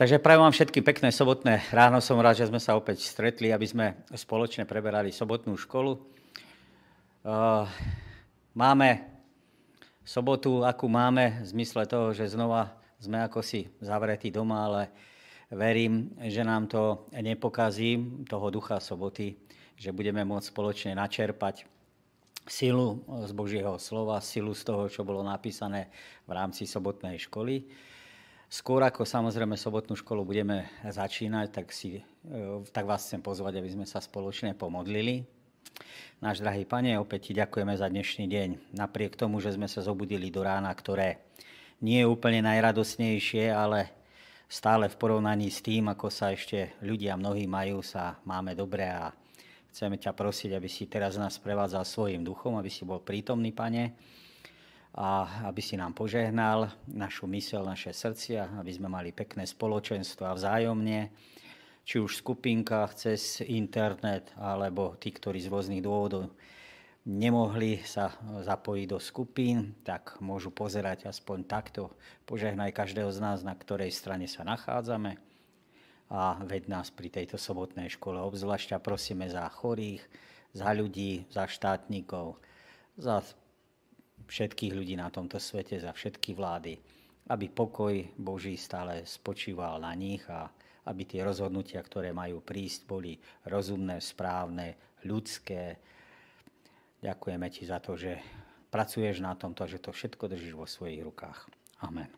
Takže prajem vám všetky pekné sobotné ráno. Som rád, že sme sa opäť stretli, aby sme spoločne preberali sobotnú školu. Uh, máme sobotu, akú máme, v zmysle toho, že znova sme ako si zavretí doma, ale verím, že nám to nepokazí, toho ducha soboty, že budeme môcť spoločne načerpať silu z Božieho slova, silu z toho, čo bolo napísané v rámci sobotnej školy. Skôr ako samozrejme sobotnú školu budeme začínať, tak, si, e, tak vás chcem pozvať, aby sme sa spoločne pomodlili. Náš drahý pane, opäť ti ďakujeme za dnešný deň. Napriek tomu, že sme sa zobudili do rána, ktoré nie je úplne najradosnejšie, ale stále v porovnaní s tým, ako sa ešte ľudia mnohí majú, sa máme dobre a chceme ťa prosiť, aby si teraz nás prevádzal svojim duchom, aby si bol prítomný, pane a aby si nám požehnal našu mysel, naše srdcia, aby sme mali pekné spoločenstvo a vzájomne, či už v skupinkách cez internet, alebo tí, ktorí z rôznych dôvodov nemohli sa zapojiť do skupín, tak môžu pozerať aspoň takto. Požehnaj každého z nás, na ktorej strane sa nachádzame a ved nás pri tejto sobotnej škole. Obzvlášť a prosíme za chorých, za ľudí, za štátnikov, za všetkých ľudí na tomto svete, za všetky vlády, aby pokoj Boží stále spočíval na nich a aby tie rozhodnutia, ktoré majú prísť, boli rozumné, správne, ľudské. Ďakujeme ti za to, že pracuješ na tomto, že to všetko držíš vo svojich rukách. Amen.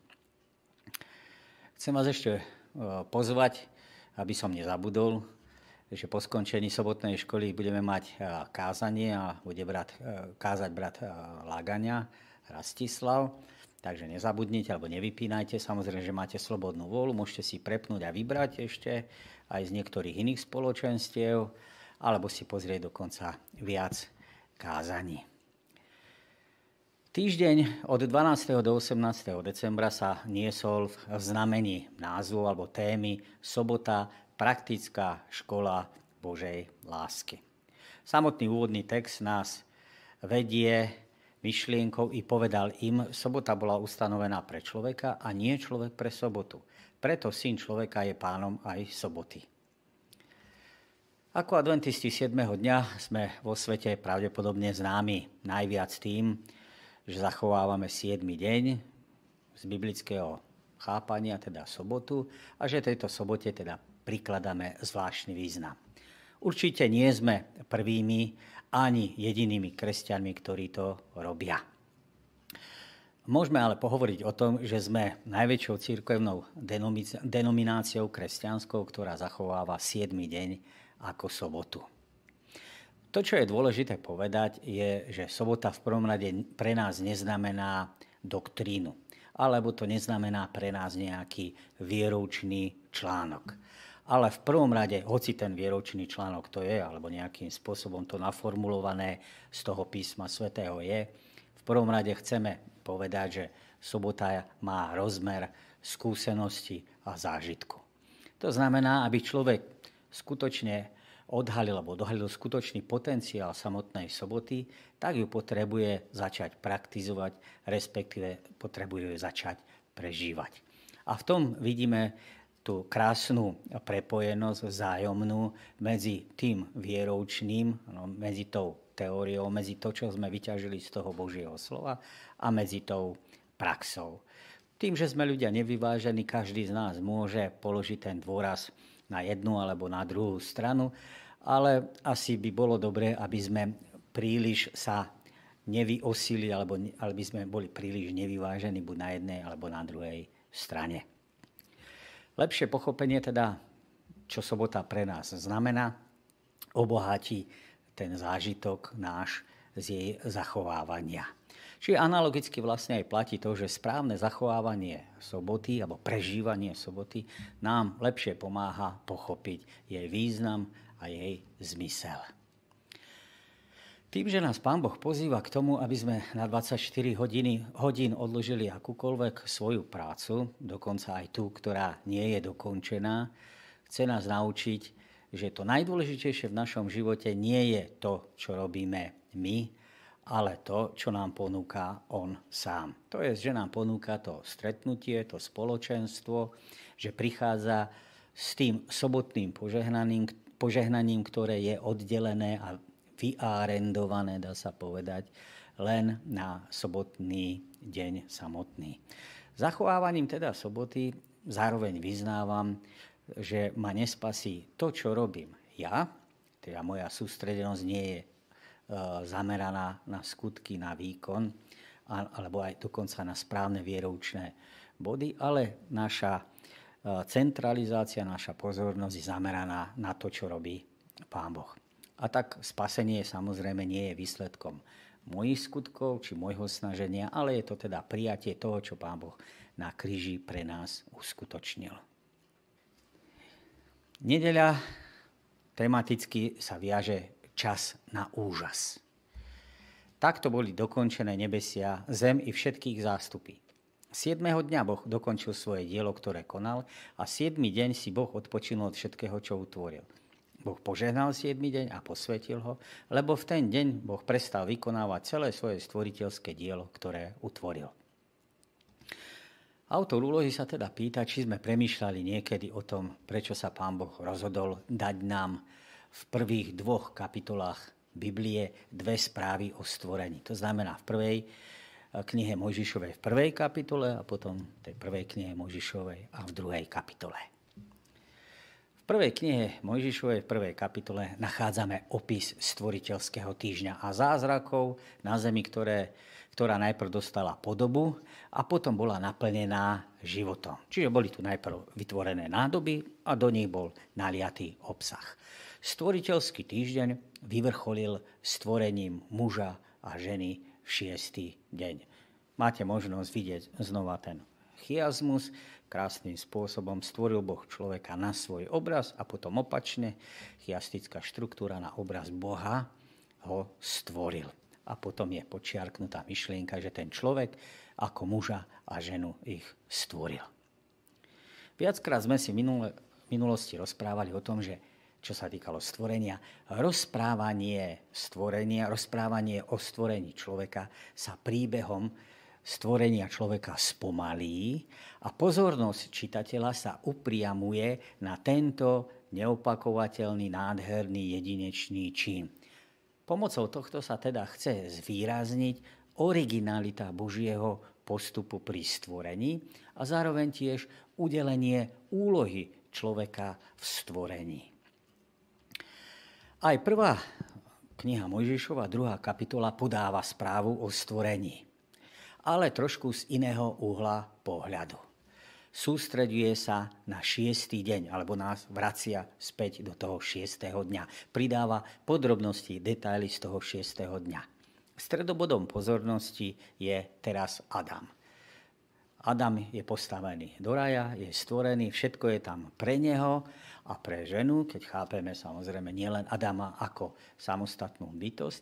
Chcem vás ešte e, pozvať, aby som nezabudol, že po skončení sobotnej školy budeme mať e, kázanie a bude brat, e, kázať brat e, Lagania, Rastislav. Takže nezabudnite alebo nevypínajte. Samozrejme, že máte slobodnú vôľu, môžete si prepnúť a vybrať ešte aj z niektorých iných spoločenstiev, alebo si pozrieť dokonca viac kázaní. Týždeň od 12. do 18. decembra sa niesol v znamení názvu alebo témy Sobota praktická škola Božej lásky. Samotný úvodný text nás vedie myšlienkou i povedal im, sobota bola ustanovená pre človeka a nie človek pre sobotu. Preto syn človeka je pánom aj soboty. Ako adventisti 7. dňa sme vo svete pravdepodobne známi najviac tým, že zachovávame 7. deň z biblického chápania, teda sobotu, a že tejto sobote teda prikladáme zvláštny význam. Určite nie sme prvými ani jedinými kresťanmi, ktorí to robia. Môžeme ale pohovoriť o tom, že sme najväčšou církevnou denomináciou kresťanskou, ktorá zachováva 7. deň ako sobotu. To, čo je dôležité povedať, je, že sobota v prvom rade pre nás neznamená doktrínu, alebo to neznamená pre nás nejaký vieroučný článok. Ale v prvom rade, hoci ten vieročný článok to je, alebo nejakým spôsobom to naformulované z toho písma svätého je, v prvom rade chceme povedať, že sobota má rozmer skúsenosti a zážitku. To znamená, aby človek skutočne odhalil alebo dohalil skutočný potenciál samotnej soboty, tak ju potrebuje začať praktizovať, respektíve potrebuje ju začať prežívať. A v tom vidíme tú krásnu prepojenosť vzájomnú medzi tým vieroučným, no, medzi tou teóriou, medzi to, čo sme vyťažili z toho Božieho slova a medzi tou praxou. Tým, že sme ľudia nevyvážení, každý z nás môže položiť ten dôraz na jednu alebo na druhú stranu, ale asi by bolo dobré, aby sme príliš sa nevyosili, alebo, aby sme boli príliš nevyvážení buď na jednej alebo na druhej strane. Lepšie pochopenie teda, čo sobota pre nás znamená, obohatí ten zážitok náš z jej zachovávania. Čiže analogicky vlastne aj platí to, že správne zachovávanie soboty alebo prežívanie soboty nám lepšie pomáha pochopiť jej význam a jej zmysel. Tým, že nás Pán Boh pozýva k tomu, aby sme na 24 hodiny, hodín odložili akúkoľvek svoju prácu, dokonca aj tú, ktorá nie je dokončená, chce nás naučiť, že to najdôležitejšie v našom živote nie je to, čo robíme my, ale to, čo nám ponúka On sám. To je, že nám ponúka to stretnutie, to spoločenstvo, že prichádza s tým sobotným požehnaním, požehnaním, ktoré je oddelené a vyárendované, dá sa povedať, len na sobotný deň samotný. Zachovávaním teda soboty zároveň vyznávam, že ma nespasí to, čo robím ja, teda moja sústredenosť nie je e, zameraná na skutky, na výkon, alebo aj dokonca na správne vieroučné body, ale naša e, centralizácia, naša pozornosť je zameraná na to, čo robí Pán Boh. A tak spasenie samozrejme nie je výsledkom mojich skutkov či môjho snaženia, ale je to teda prijatie toho, čo Pán Boh na kríži pre nás uskutočnil. Nedeľa tematicky sa viaže čas na úžas. Takto boli dokončené nebesia, zem i všetkých zástupy. 7. dňa Boh dokončil svoje dielo, ktoré konal a 7. deň si Boh odpočinul od všetkého, čo utvoril. Boh požehnal 7. deň a posvetil ho, lebo v ten deň Boh prestal vykonávať celé svoje stvoriteľské dielo, ktoré utvoril. Autor úlohy sa teda pýta, či sme premýšľali niekedy o tom, prečo sa Pán Boh rozhodol dať nám v prvých dvoch kapitolách Biblie dve správy o stvorení. To znamená v prvej eh, knihe Mojžišovej v prvej kapitole a potom tej prvej knihe Mojžišovej a v druhej kapitole. Prvej knihe Mojžišovej, v prvej kapitole, nachádzame opis stvoriteľského týždňa a zázrakov na zemi, ktoré, ktorá najprv dostala podobu a potom bola naplnená životom. Čiže boli tu najprv vytvorené nádoby a do nich bol naliatý obsah. Stvoriteľský týždeň vyvrcholil stvorením muža a ženy v šiestý deň. Máte možnosť vidieť znova ten chiasmus, krásnym spôsobom stvoril Boh človeka na svoj obraz a potom opačne chiastická štruktúra na obraz Boha ho stvoril. A potom je počiarknutá myšlienka, že ten človek ako muža a ženu ich stvoril. Viackrát sme si v minulosti rozprávali o tom, že čo sa týkalo stvorenia, rozprávanie stvorenia, rozprávanie o stvorení človeka sa príbehom stvorenia človeka spomalí a pozornosť čitateľa sa upriamuje na tento neopakovateľný, nádherný, jedinečný čin. Pomocou tohto sa teda chce zvýrazniť originalita Božieho postupu pri stvorení a zároveň tiež udelenie úlohy človeka v stvorení. Aj prvá kniha Mojžišova, druhá kapitola podáva správu o stvorení ale trošku z iného uhla pohľadu. Sústreduje sa na šiestý deň, alebo nás vracia späť do toho šiestého dňa. Pridáva podrobnosti, detaily z toho šiestého dňa. Stredobodom pozornosti je teraz Adam. Adam je postavený do raja, je stvorený, všetko je tam pre neho a pre ženu, keď chápeme samozrejme nielen Adama ako samostatnú bytosť,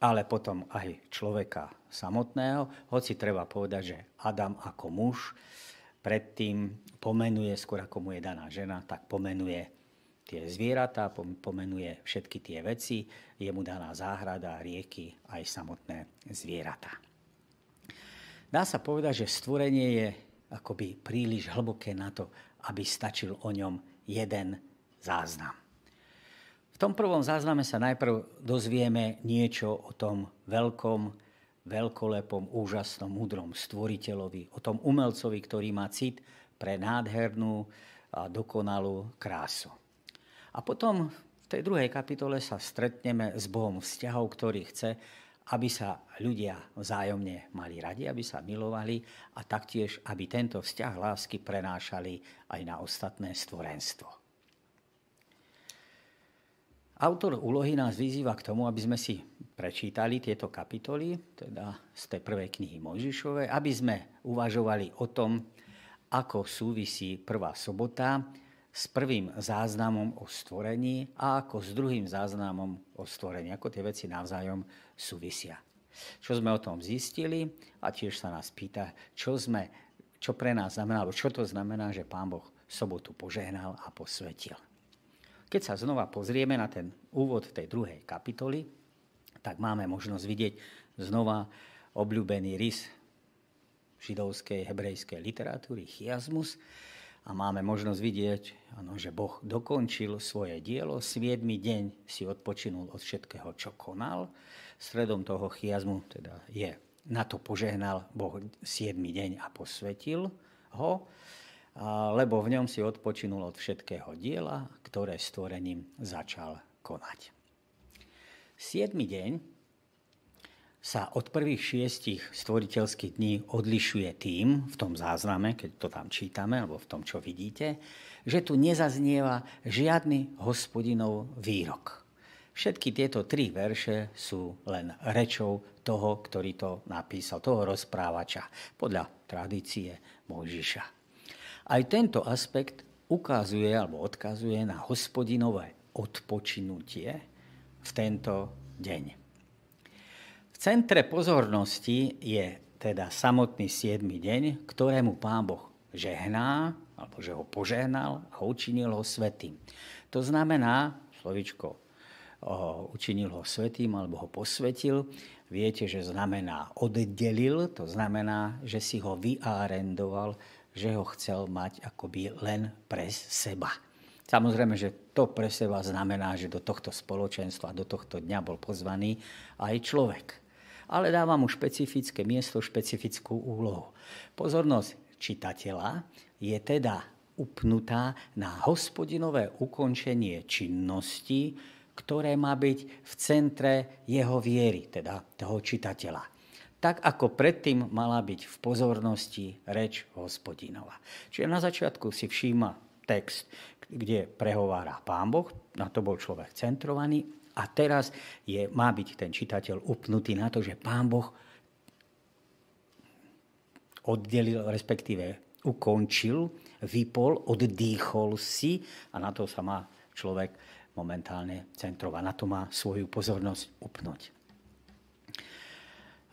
ale potom aj človeka samotného, hoci treba povedať, že Adam ako muž predtým pomenuje, skôr ako mu je daná žena, tak pomenuje tie zvieratá, pomenuje všetky tie veci, je mu daná záhrada, rieky, aj samotné zvieratá. Dá sa povedať, že stvorenie je akoby príliš hlboké na to, aby stačil o ňom jeden záznam. V tom prvom zázname sa najprv dozvieme niečo o tom veľkom, veľkolepom, úžasnom, múdrom stvoriteľovi, o tom umelcovi, ktorý má cit pre nádhernú a dokonalú krásu. A potom v tej druhej kapitole sa stretneme s Bohom vzťahov, ktorý chce, aby sa ľudia vzájomne mali radi, aby sa milovali a taktiež, aby tento vzťah lásky prenášali aj na ostatné stvorenstvo. Autor úlohy nás vyzýva k tomu, aby sme si prečítali tieto kapitoly, teda z tej prvej knihy Mojžišovej, aby sme uvažovali o tom, ako súvisí prvá sobota s prvým záznamom o stvorení a ako s druhým záznamom o stvorení, ako tie veci navzájom súvisia. Čo sme o tom zistili a tiež sa nás pýta, čo, sme, čo pre nás znamená, alebo čo to znamená, že Pán Boh sobotu požehnal a posvetil. Keď sa znova pozrieme na ten úvod tej druhej kapitoly, tak máme možnosť vidieť znova obľúbený rys židovskej, hebrejskej literatúry, chiasmus. a máme možnosť vidieť, ano, že Boh dokončil svoje dielo, 7. deň si odpočinul od všetkého, čo konal. Stredom toho chiazmu teda je, na to požehnal Boh 7. deň a posvetil ho, lebo v ňom si odpočinul od všetkého diela, ktoré stvorením začal konať. 7. deň sa od prvých šiestich stvoriteľských dní odlišuje tým, v tom zázname, keď to tam čítame, alebo v tom, čo vidíte, že tu nezaznieva žiadny hospodinov výrok. Všetky tieto tri verše sú len rečou toho, ktorý to napísal, toho rozprávača, podľa tradície Mojžiša. Aj tento aspekt ukazuje alebo odkazuje na hospodinové odpočinutie v tento deň. V centre pozornosti je teda samotný 7. deň, ktorému Pán Boh žehná, alebo že ho požehnal a učinil ho svetým. To znamená, slovičko učinil ho svetým alebo ho posvetil, viete, že znamená oddelil, to znamená, že si ho vyarendoval, že ho chcel mať akoby len pre seba. Samozrejme, že to pre seba znamená, že do tohto spoločenstva, do tohto dňa bol pozvaný aj človek ale dáva mu špecifické miesto, špecifickú úlohu. Pozornosť čitateľa je teda upnutá na hospodinové ukončenie činnosti, ktoré má byť v centre jeho viery, teda toho čitateľa. Tak ako predtým mala byť v pozornosti reč hospodinova. Čiže na začiatku si všíma text, kde prehovára pán Boh, na to bol človek centrovaný, a teraz je, má byť ten čitateľ upnutý na to, že Pán Boh oddelil, respektíve ukončil, vypol, oddýchol si a na to sa má človek momentálne centrovať. Na to má svoju pozornosť upnúť.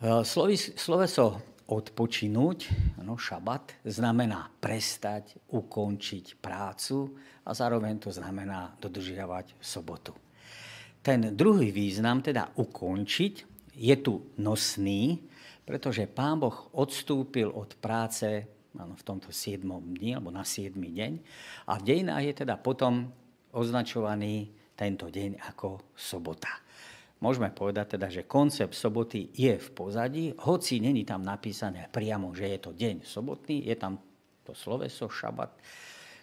E, sloveso odpočinúť, no, šabat, znamená prestať, ukončiť prácu a zároveň to znamená dodržiavať sobotu. Ten druhý význam, teda ukončiť, je tu nosný, pretože Pán Boh odstúpil od práce v tomto 7. dni, alebo na 7. deň. A v dejinách je teda potom označovaný tento deň ako sobota. Môžeme povedať teda, že koncept soboty je v pozadí, hoci není tam napísané priamo, že je to deň sobotný, je tam to sloveso, šabat,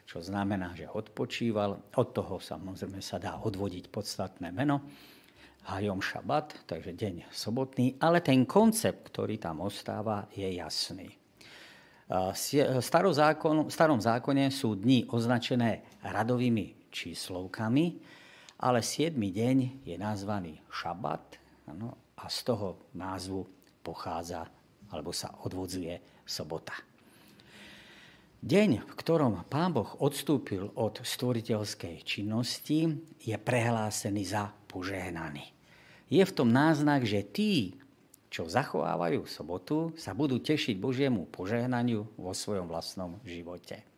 čo znamená, že odpočíval. Od toho samozrejme sa dá odvodiť podstatné meno. Hajom šabat, takže deň sobotný, ale ten koncept, ktorý tam ostáva, je jasný. V starom zákone sú dni označené radovými číslovkami, ale 7. deň je nazvaný šabat ano, a z toho názvu pochádza alebo sa odvodzuje sobota. Deň, v ktorom Pán Boh odstúpil od stvoriteľskej činnosti, je prehlásený za požehnaný. Je v tom náznak, že tí, čo zachovávajú sobotu, sa budú tešiť Božiemu požehnaniu vo svojom vlastnom živote.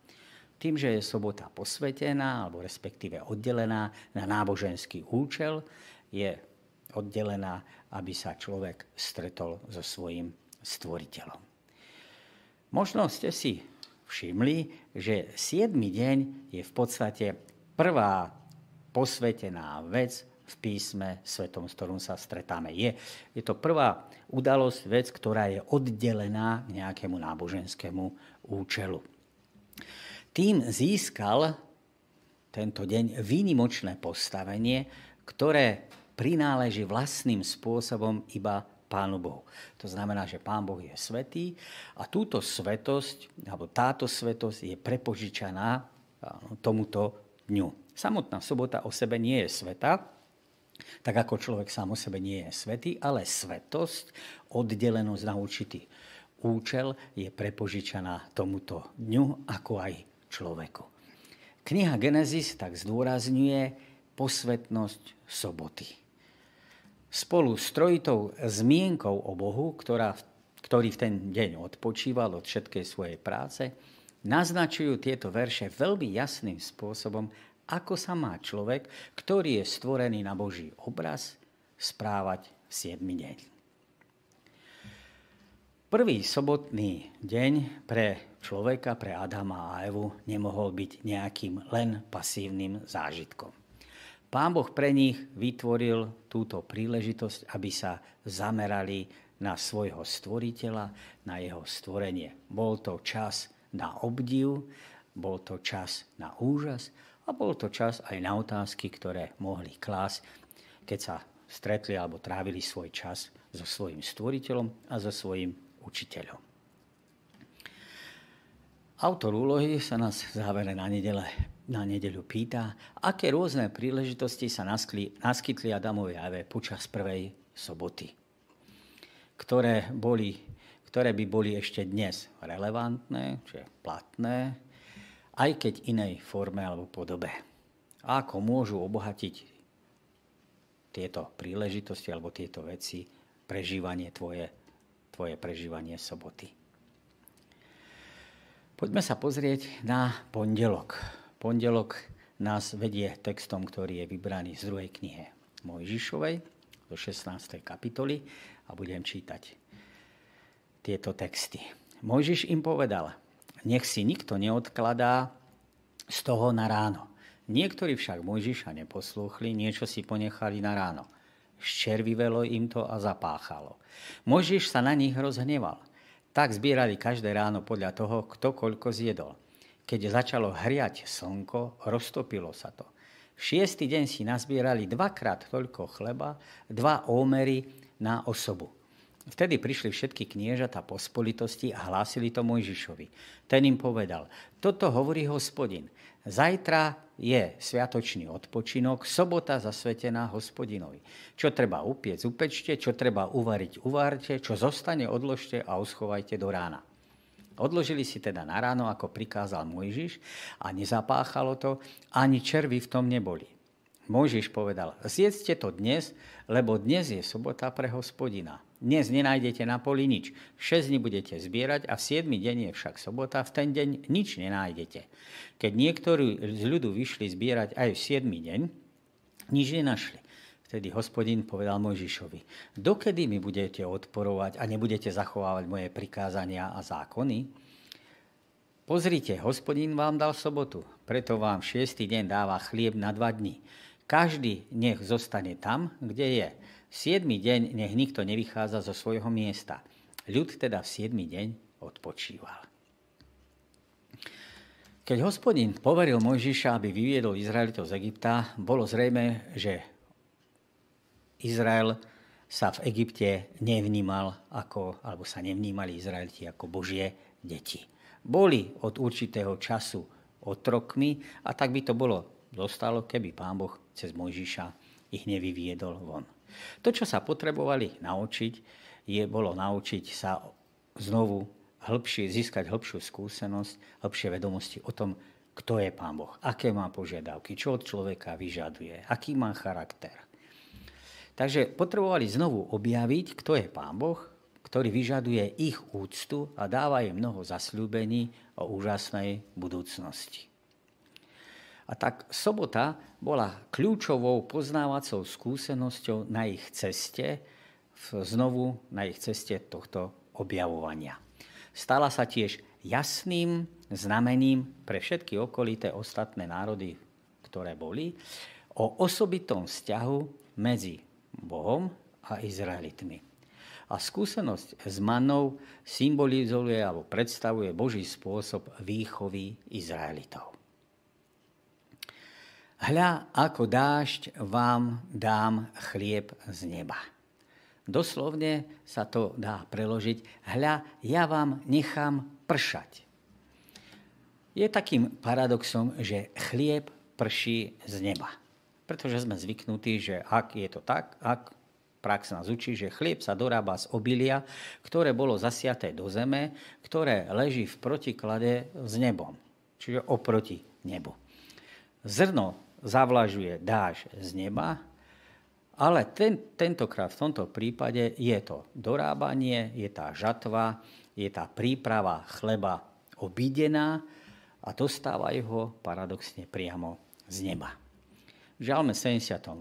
Tým, že je sobota posvetená, alebo respektíve oddelená na náboženský účel, je oddelená, aby sa človek stretol so svojím stvoriteľom. Možno ste si všimli, že 7. deň je v podstate prvá posvetená vec v písme svetom, s ktorým sa stretáme. Je, je to prvá udalosť, vec, ktorá je oddelená k nejakému náboženskému účelu. Tým získal tento deň výnimočné postavenie, ktoré prináleží vlastným spôsobom iba Pánu Bohu. To znamená, že Pán Boh je svetý a túto svetosť, alebo táto svetosť je prepožičaná tomuto dňu. Samotná sobota o sebe nie je sveta, tak ako človek sám o sebe nie je svetý, ale svetosť, oddelenosť na určitý účel je prepožičaná tomuto dňu, ako aj človeku. Kniha Genesis tak zdôrazňuje posvetnosť soboty spolu s trojitou zmienkou o Bohu, ktorá, ktorý v ten deň odpočíval od všetkej svojej práce, naznačujú tieto verše veľmi jasným spôsobom, ako sa má človek, ktorý je stvorený na Boží obraz, správať v 7 deň. Prvý sobotný deň pre človeka, pre Adama a Evu nemohol byť nejakým len pasívnym zážitkom. Pán Boh pre nich vytvoril túto príležitosť, aby sa zamerali na svojho stvoriteľa, na jeho stvorenie. Bol to čas na obdiv, bol to čas na úžas a bol to čas aj na otázky, ktoré mohli klásť, keď sa stretli alebo trávili svoj čas so svojim stvoriteľom a so svojim učiteľom. Autor úlohy sa nás v závere na, nedele, na nedeľu pýta, aké rôzne príležitosti sa naskli, naskytli Adamovi Eve počas prvej soboty, ktoré, boli, ktoré by boli ešte dnes relevantné, čiže platné, aj keď inej forme alebo podobe. A ako môžu obohatiť tieto príležitosti alebo tieto veci prežívanie tvoje, tvoje prežívanie soboty. Poďme sa pozrieť na pondelok. Pondelok nás vedie textom, ktorý je vybraný z druhej knihe Mojžišovej, do 16. kapitoly a budem čítať tieto texty. Mojžiš im povedal, nech si nikto neodkladá z toho na ráno. Niektorí však Mojžiša neposlúchli, niečo si ponechali na ráno. Ščervivelo im to a zapáchalo. Mojžiš sa na nich rozhneval – tak zbierali každé ráno podľa toho, kto koľko zjedol. Keď začalo hriať slnko, roztopilo sa to. Šiestý deň si nazbierali dvakrát toľko chleba, dva ómery na osobu. Vtedy prišli všetky kniežata pospolitosti a hlásili to Mojžišovi. Ten im povedal, toto hovorí hospodin. Zajtra je sviatočný odpočinok, sobota zasvetená hospodinovi. Čo treba upiec, upečte, čo treba uvariť, uvárte, čo zostane, odložte a uschovajte do rána. Odložili si teda na ráno, ako prikázal Mojžiš a nezapáchalo to, ani červy v tom neboli. Mojžiš povedal, zjedzte to dnes, lebo dnes je sobota pre hospodina. Dnes nenájdete na poli nič. 6 dní budete zbierať a v 7 deň je však sobota, v ten deň nič nenájdete. Keď niektorí z ľudu vyšli zbierať aj v 7 deň, nič nenašli. Vtedy hospodin povedal Mojžišovi, dokedy mi budete odporovať a nebudete zachovávať moje prikázania a zákony? Pozrite, hospodin vám dal sobotu, preto vám šiestý deň dáva chlieb na dva dní. Každý nech zostane tam, kde je Siedmy deň nech nikto nevychádza zo svojho miesta. Ľud teda v siedmy deň odpočíval. Keď hospodin poveril Mojžiša, aby vyviedol Izraelitov z Egypta, bolo zrejme, že Izrael sa v Egypte nevnímal ako, alebo sa nevnímali Izraeliti ako Božie deti. Boli od určitého času otrokmi a tak by to bolo dostalo, keby pán Boh cez Mojžiša ich nevyviedol von. To, čo sa potrebovali naučiť, je, bolo naučiť sa znovu hĺbšie, získať hĺbšiu skúsenosť, hĺbšie vedomosti o tom, kto je Pán Boh, aké má požiadavky, čo od človeka vyžaduje, aký má charakter. Takže potrebovali znovu objaviť, kto je Pán Boh, ktorý vyžaduje ich úctu a dáva im mnoho zasľúbení o úžasnej budúcnosti. A tak sobota bola kľúčovou poznávacou skúsenosťou na ich ceste, znovu na ich ceste tohto objavovania. Stala sa tiež jasným znamením pre všetky okolité ostatné národy, ktoré boli, o osobitom vzťahu medzi Bohom a Izraelitmi. A skúsenosť s manou symbolizuje alebo predstavuje Boží spôsob výchovy Izraelitov. Hľa, ako dážď vám dám chlieb z neba. Doslovne sa to dá preložiť. Hľa, ja vám nechám pršať. Je takým paradoxom, že chlieb prší z neba. Pretože sme zvyknutí, že ak je to tak, ak prax nás učí, že chlieb sa dorába z obilia, ktoré bolo zasiaté do zeme, ktoré leží v protiklade s nebom, čiže oproti nebu. Zrno zavlažuje dáž z neba, ale ten, tentokrát v tomto prípade je to dorábanie, je tá žatva, je tá príprava chleba obídená a dostávajú ho paradoxne priamo z neba. V Žalme 78.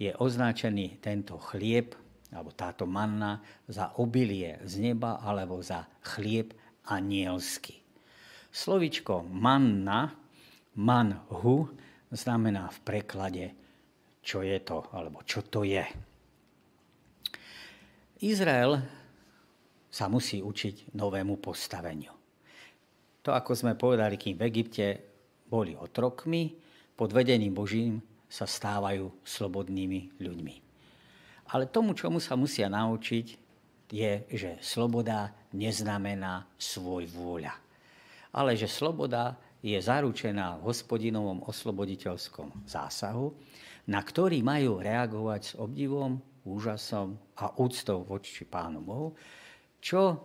je označený tento chlieb alebo táto manna za obilie z neba alebo za chlieb anielsky. Slovičko manna, manhu, znamená v preklade, čo je to, alebo čo to je. Izrael sa musí učiť novému postaveniu. To, ako sme povedali, kým v Egypte boli otrokmi, pod vedením Božím sa stávajú slobodnými ľuďmi. Ale tomu, čomu sa musia naučiť, je, že sloboda neznamená svoj vôľa. Ale že sloboda je zaručená v hospodinovom osloboditeľskom zásahu, na ktorý majú reagovať s obdivom, úžasom a úctou voči Pánu Bohu, čo,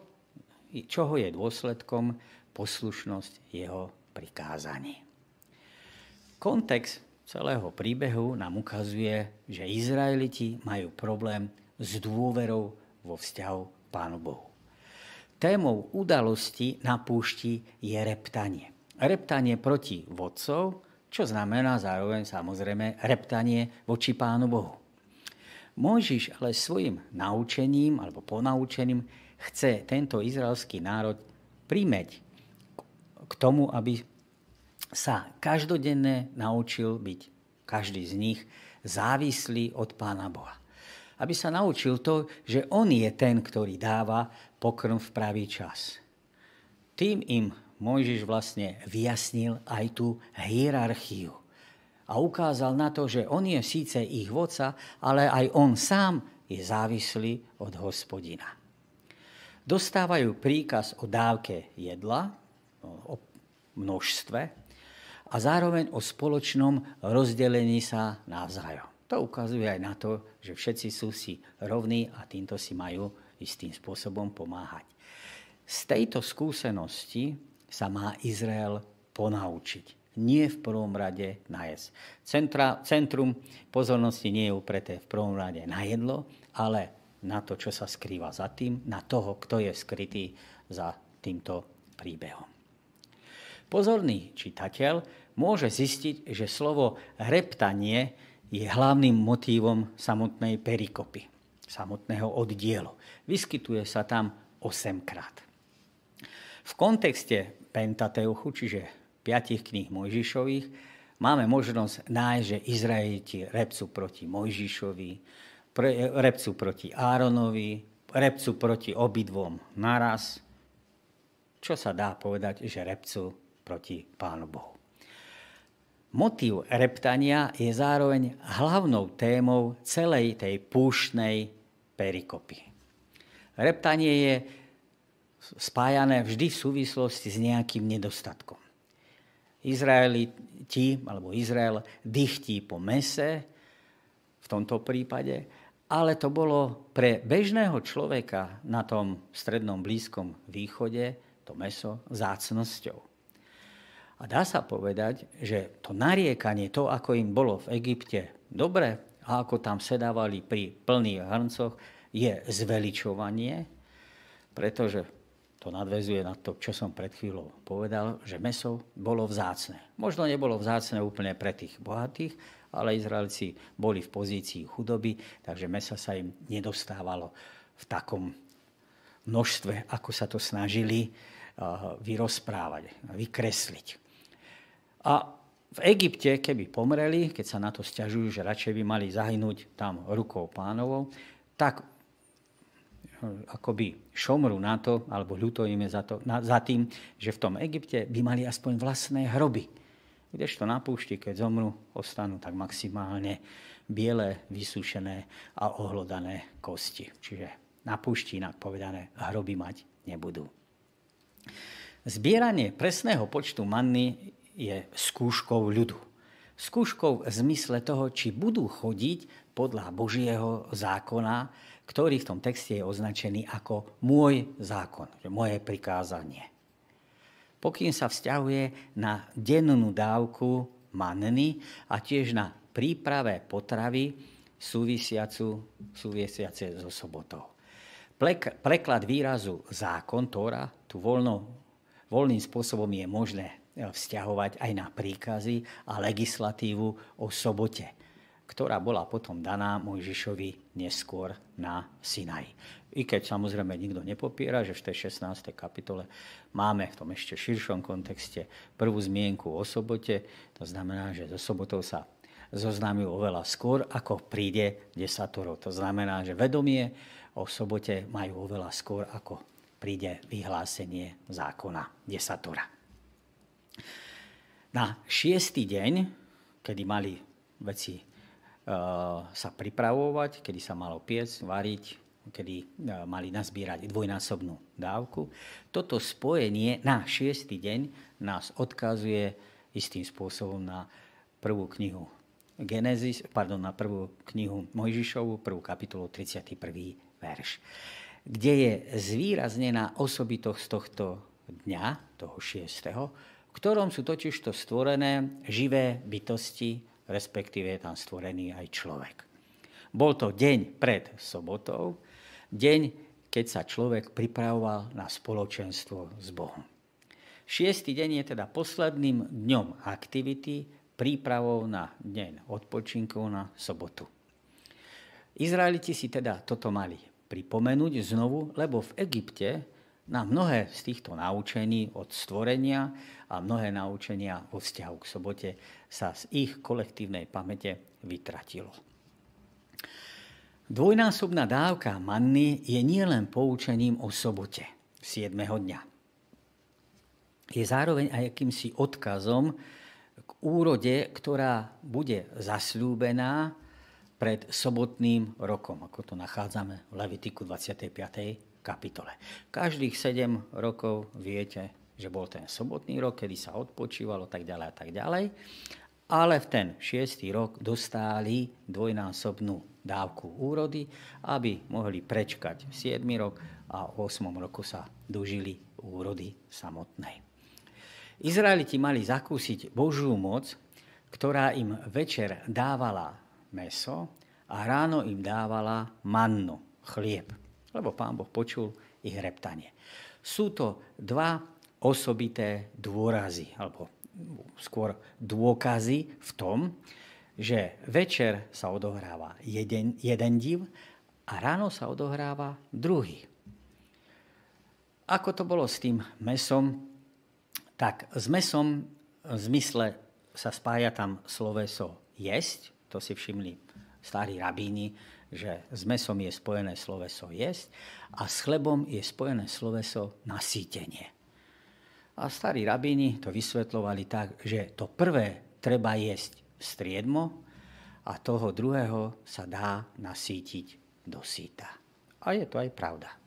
čoho je dôsledkom poslušnosť jeho prikázaní. Kontext celého príbehu nám ukazuje, že Izraeliti majú problém s dôverou vo vzťahu k Pánu Bohu. Témou udalosti na púšti je reptanie. Reptanie proti vodcov, čo znamená zároveň samozrejme reptanie voči Pánu Bohu. Mojžiš ale svojim naučením alebo ponaučením chce tento izraelský národ primeť k tomu, aby sa každodenne naučil byť každý z nich závislý od Pána Boha. Aby sa naučil to, že On je ten, ktorý dáva pokrm v pravý čas. Tým im Mojžiš vlastne vyjasnil aj tú hierarchiu a ukázal na to, že on je síce ich vodca, ale aj on sám je závislý od hospodina. Dostávajú príkaz o dávke jedla, o množstve, a zároveň o spoločnom rozdelení sa navzájom. To ukazuje aj na to, že všetci sú si rovní a týmto si majú istým spôsobom pomáhať. Z tejto skúsenosti sa má Izrael ponaučiť. Nie v prvom rade na jesť. Centra, centrum pozornosti nie je upreté v prvom rade na jedlo, ale na to, čo sa skrýva za tým, na toho, kto je skrytý za týmto príbehom. Pozorný čitateľ môže zistiť, že slovo reptanie je hlavným motívom samotnej perikopy, samotného oddielu. Vyskytuje sa tam 8 krát. V kontexte Pentateuchu, čiže piatich kníh Mojžišových, máme možnosť nájsť, že Izraeliti repcu proti Mojžišovi, repcu proti Áronovi, repcu proti obidvom naraz, čo sa dá povedať, že repcu proti Pánu Bohu. Motív reptania je zároveň hlavnou témou celej tej púštnej perikopy. Reptanie je spájané vždy v súvislosti s nejakým nedostatkom. Izraeliti, alebo Izrael, dychtí po mese, v tomto prípade, ale to bolo pre bežného človeka na tom strednom blízkom východe, to meso, zácnosťou. A dá sa povedať, že to nariekanie, to, ako im bolo v Egypte dobre a ako tam sedávali pri plných hrncoch, je zveličovanie, pretože to nadvezuje na to, čo som pred chvíľou povedal, že meso bolo vzácne. Možno nebolo vzácne úplne pre tých bohatých, ale Izraelci boli v pozícii chudoby, takže mesa sa im nedostávalo v takom množstve, ako sa to snažili vyrozprávať, vykresliť. A v Egypte, keby pomreli, keď sa na to stiažujú, že radšej by mali zahynúť tam rukou pánovou, tak akoby šomru na to, alebo ľutojíme za, to, na, za tým, že v tom Egypte by mali aspoň vlastné hroby. Kdežto na púšti, keď zomru, ostanú tak maximálne biele, vysúšené a ohlodané kosti. Čiže na púšti, inak povedané, hroby mať nebudú. Zbieranie presného počtu manny je skúškou ľudu. Skúškou v zmysle toho, či budú chodiť podľa Božieho zákona, ktorý v tom texte je označený ako môj zákon, moje prikázanie. Pokým sa vzťahuje na dennú dávku manny a tiež na príprave potravy súvisiacu, súvisiace so sobotou. Preklad výrazu zákon, Tóra, tu voľno, voľným spôsobom je možné vzťahovať aj na príkazy a legislatívu o sobote. Ktorá bola potom daná Mojžišovi neskôr na Sinaj. I keď samozrejme nikto nepopiera, že v tej 16. kapitole máme v tom ešte širšom kontexte prvú zmienku o sobote, to znamená, že so sobotou sa zoznámil oveľa skôr, ako príde desatoro. To znamená, že vedomie o sobote majú oveľa skôr, ako príde vyhlásenie zákona desatora. Na šiestý deň, kedy mali veci sa pripravovať, kedy sa malo piec, variť, kedy e, mali nazbierať dvojnásobnú dávku. Toto spojenie na šiestý deň nás odkazuje istým spôsobom na prvú knihu Genesis, pardon, na prvú knihu Mojžišovu, prvú kapitolu, 31. verš, kde je zvýraznená osobitosť tohto dňa, toho šiestého, v ktorom sú totižto stvorené živé bytosti, respektíve je tam stvorený aj človek. Bol to deň pred sobotou, deň, keď sa človek pripravoval na spoločenstvo s Bohom. Šiestý deň je teda posledným dňom aktivity, prípravou na deň odpočinkov na sobotu. Izraeliti si teda toto mali pripomenúť znovu, lebo v Egypte na mnohé z týchto naučení od stvorenia a mnohé naučenia vo vzťahu k sobote sa z ich kolektívnej pamäte vytratilo. Dvojnásobná dávka manny je nielen poučením o sobote 7. dňa. Je zároveň aj akýmsi odkazom k úrode, ktorá bude zasľúbená pred sobotným rokom, ako to nachádzame v Levitiku 25 kapitole. Každých 7 rokov viete, že bol ten sobotný rok, kedy sa odpočívalo, tak ďalej a tak ďalej. Ale v ten šiestý rok dostali dvojnásobnú dávku úrody, aby mohli prečkať 7 rok a v 8 roku sa dožili úrody samotnej. Izraeliti mali zakúsiť Božú moc, ktorá im večer dávala meso a ráno im dávala mannu, chlieb lebo pán Boh počul ich reptanie. Sú to dva osobité dôrazy, alebo skôr dôkazy v tom, že večer sa odohráva jeden, jeden div a ráno sa odohráva druhý. Ako to bolo s tým mesom? Tak s mesom v zmysle sa spája tam sloveso jesť, to si všimli starí rabíni, že s mesom je spojené sloveso jesť a s chlebom je spojené sloveso nasýtenie. A starí rabíni to vysvetlovali tak, že to prvé treba jesť striedmo a toho druhého sa dá nasítiť do síta. A je to aj pravda.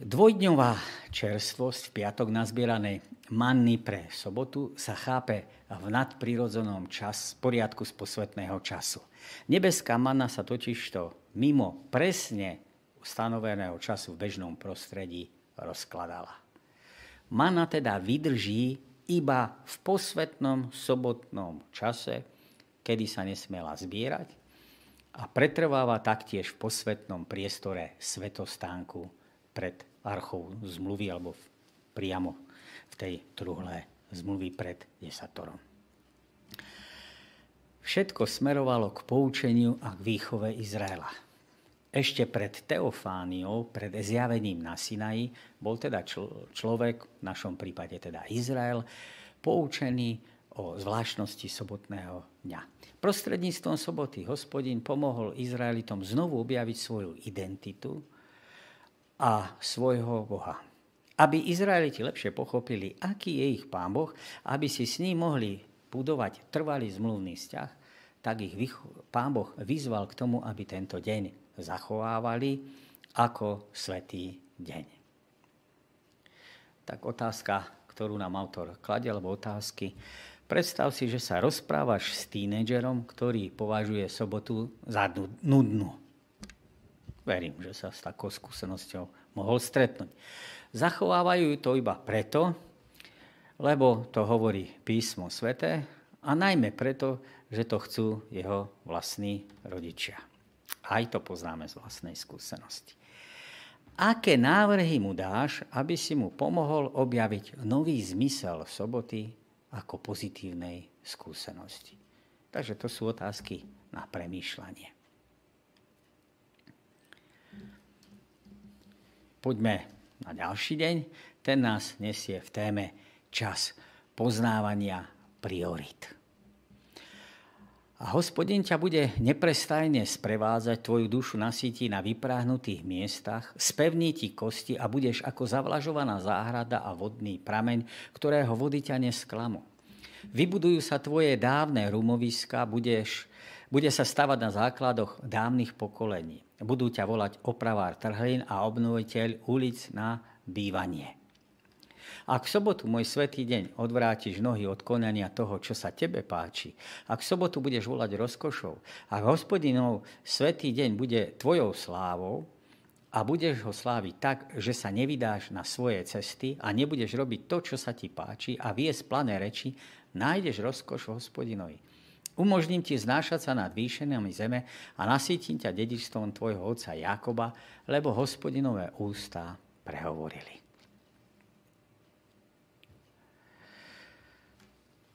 Dvojdňová čerstvosť v piatok nazbieranej manny pre sobotu sa chápe v nadprirodzenom čas, poriadku z posvetného času. Nebeská manna sa totižto mimo presne stanoveného času v bežnom prostredí rozkladala. Mana teda vydrží iba v posvetnom sobotnom čase, kedy sa nesmela zbierať a pretrváva taktiež v posvetnom priestore svetostánku pred archou zmluvy alebo priamo v tej truhle zmluvy pred desatorom. Všetko smerovalo k poučeniu a k výchove Izraela. Ešte pred Teofániou, pred zjavením na Sinaji, bol teda čl- človek, v našom prípade teda Izrael, poučený o zvláštnosti sobotného dňa. Prostredníctvom soboty hospodin pomohol Izraelitom znovu objaviť svoju identitu, a svojho Boha. Aby Izraeliti lepšie pochopili, aký je ich Pán Boh, aby si s ním mohli budovať trvalý zmluvný vzťah, tak ich Pán Boh vyzval k tomu, aby tento deň zachovávali ako svetý deň. Tak otázka, ktorú nám autor kladie, alebo otázky. Predstav si, že sa rozprávaš s tínedžerom, ktorý považuje sobotu za nudnú verím, že sa s takou skúsenosťou mohol stretnúť. Zachovávajú to iba preto, lebo to hovorí písmo svete a najmä preto, že to chcú jeho vlastní rodičia. Aj to poznáme z vlastnej skúsenosti. Aké návrhy mu dáš, aby si mu pomohol objaviť nový zmysel soboty ako pozitívnej skúsenosti? Takže to sú otázky na premýšľanie. Poďme na ďalší deň. Ten nás nesie v téme čas poznávania priorit. A hospodin ťa bude neprestajne sprevázať, tvoju dušu nasíti na vypráhnutých miestach, spevní ti kosti a budeš ako zavlažovaná záhrada a vodný prameň, ktorého vody ťa nesklamú. Vybudujú sa tvoje dávne rumoviska, budeš, bude sa stavať na základoch dávnych pokolení. Budú ťa volať opravár trhlín a obnoviteľ ulic na bývanie. Ak v sobotu, môj svetý deň, odvrátiš nohy od konania toho, čo sa tebe páči, ak v sobotu budeš volať rozkošou, ak hospodinov svetý deň bude tvojou slávou, a budeš ho sláviť tak, že sa nevydáš na svoje cesty a nebudeš robiť to, čo sa ti páči a viesť plané reči, nájdeš rozkoš hospodinovi. Umožním ti znášať sa nad výšenami zeme a nasítim ťa dedičstvom tvojho otca Jakoba, lebo hospodinové ústa prehovorili.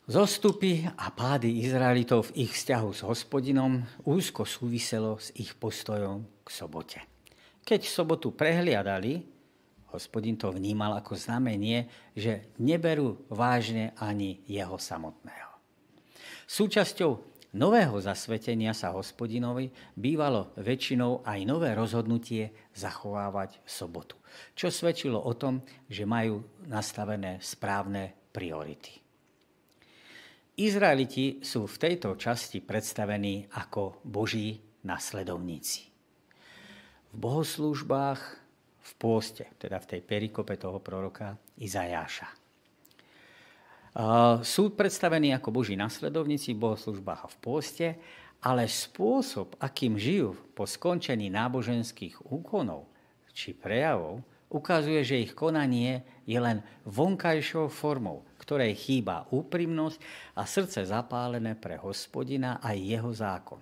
Zostupy a pády Izraelitov v ich vzťahu s hospodinom úzko súviselo s ich postojom k sobote. Keď sobotu prehliadali, hospodin to vnímal ako znamenie, že neberú vážne ani jeho samotného. Súčasťou nového zasvetenia sa hospodinovi bývalo väčšinou aj nové rozhodnutie zachovávať sobotu, čo svedčilo o tom, že majú nastavené správne priority. Izraeliti sú v tejto časti predstavení ako boží nasledovníci. V bohoslúžbách, v pôste, teda v tej perikope toho proroka Izajáša. Sú predstavení ako boží nasledovníci v bohoslúžbách a v pôste, ale spôsob, akým žijú po skončení náboženských úkonov či prejavov, ukazuje, že ich konanie je len vonkajšou formou, ktorej chýba úprimnosť a srdce zapálené pre hospodina a jeho zákon.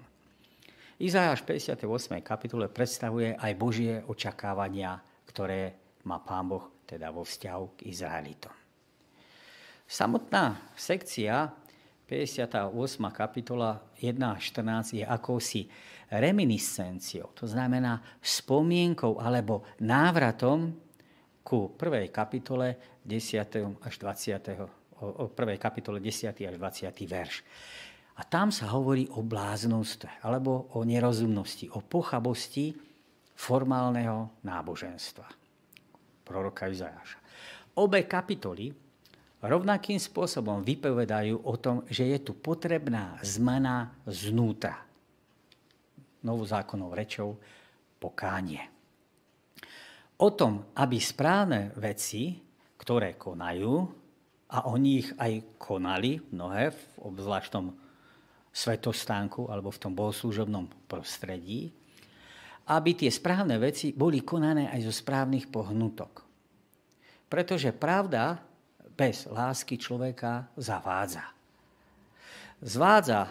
Izajáš 58. kapitule predstavuje aj Božie očakávania, ktoré má Pán Boh teda vo vzťahu k Izraelitom. Samotná sekcia 58. kapitola 1 až 14 je akousi reminiscenciou, to znamená spomienkou alebo návratom ku prvej kapitole 10. až 20. o prvej kapitole 10. až 20. verš. A tam sa hovorí o bláznoste, alebo o nerozumnosti, o pochabosti formálneho náboženstva. Proroka Izajáša. Obe kapitoly rovnakým spôsobom vypovedajú o tom, že je tu potrebná zmena znútra. Novú zákonnou rečou pokánie o tom, aby správne veci, ktoré konajú, a oni ich aj konali mnohé v obzvláštnom svetostánku alebo v tom bohoslúžobnom prostredí, aby tie správne veci boli konané aj zo správnych pohnutok. Pretože pravda bez lásky človeka zavádza. Zvádza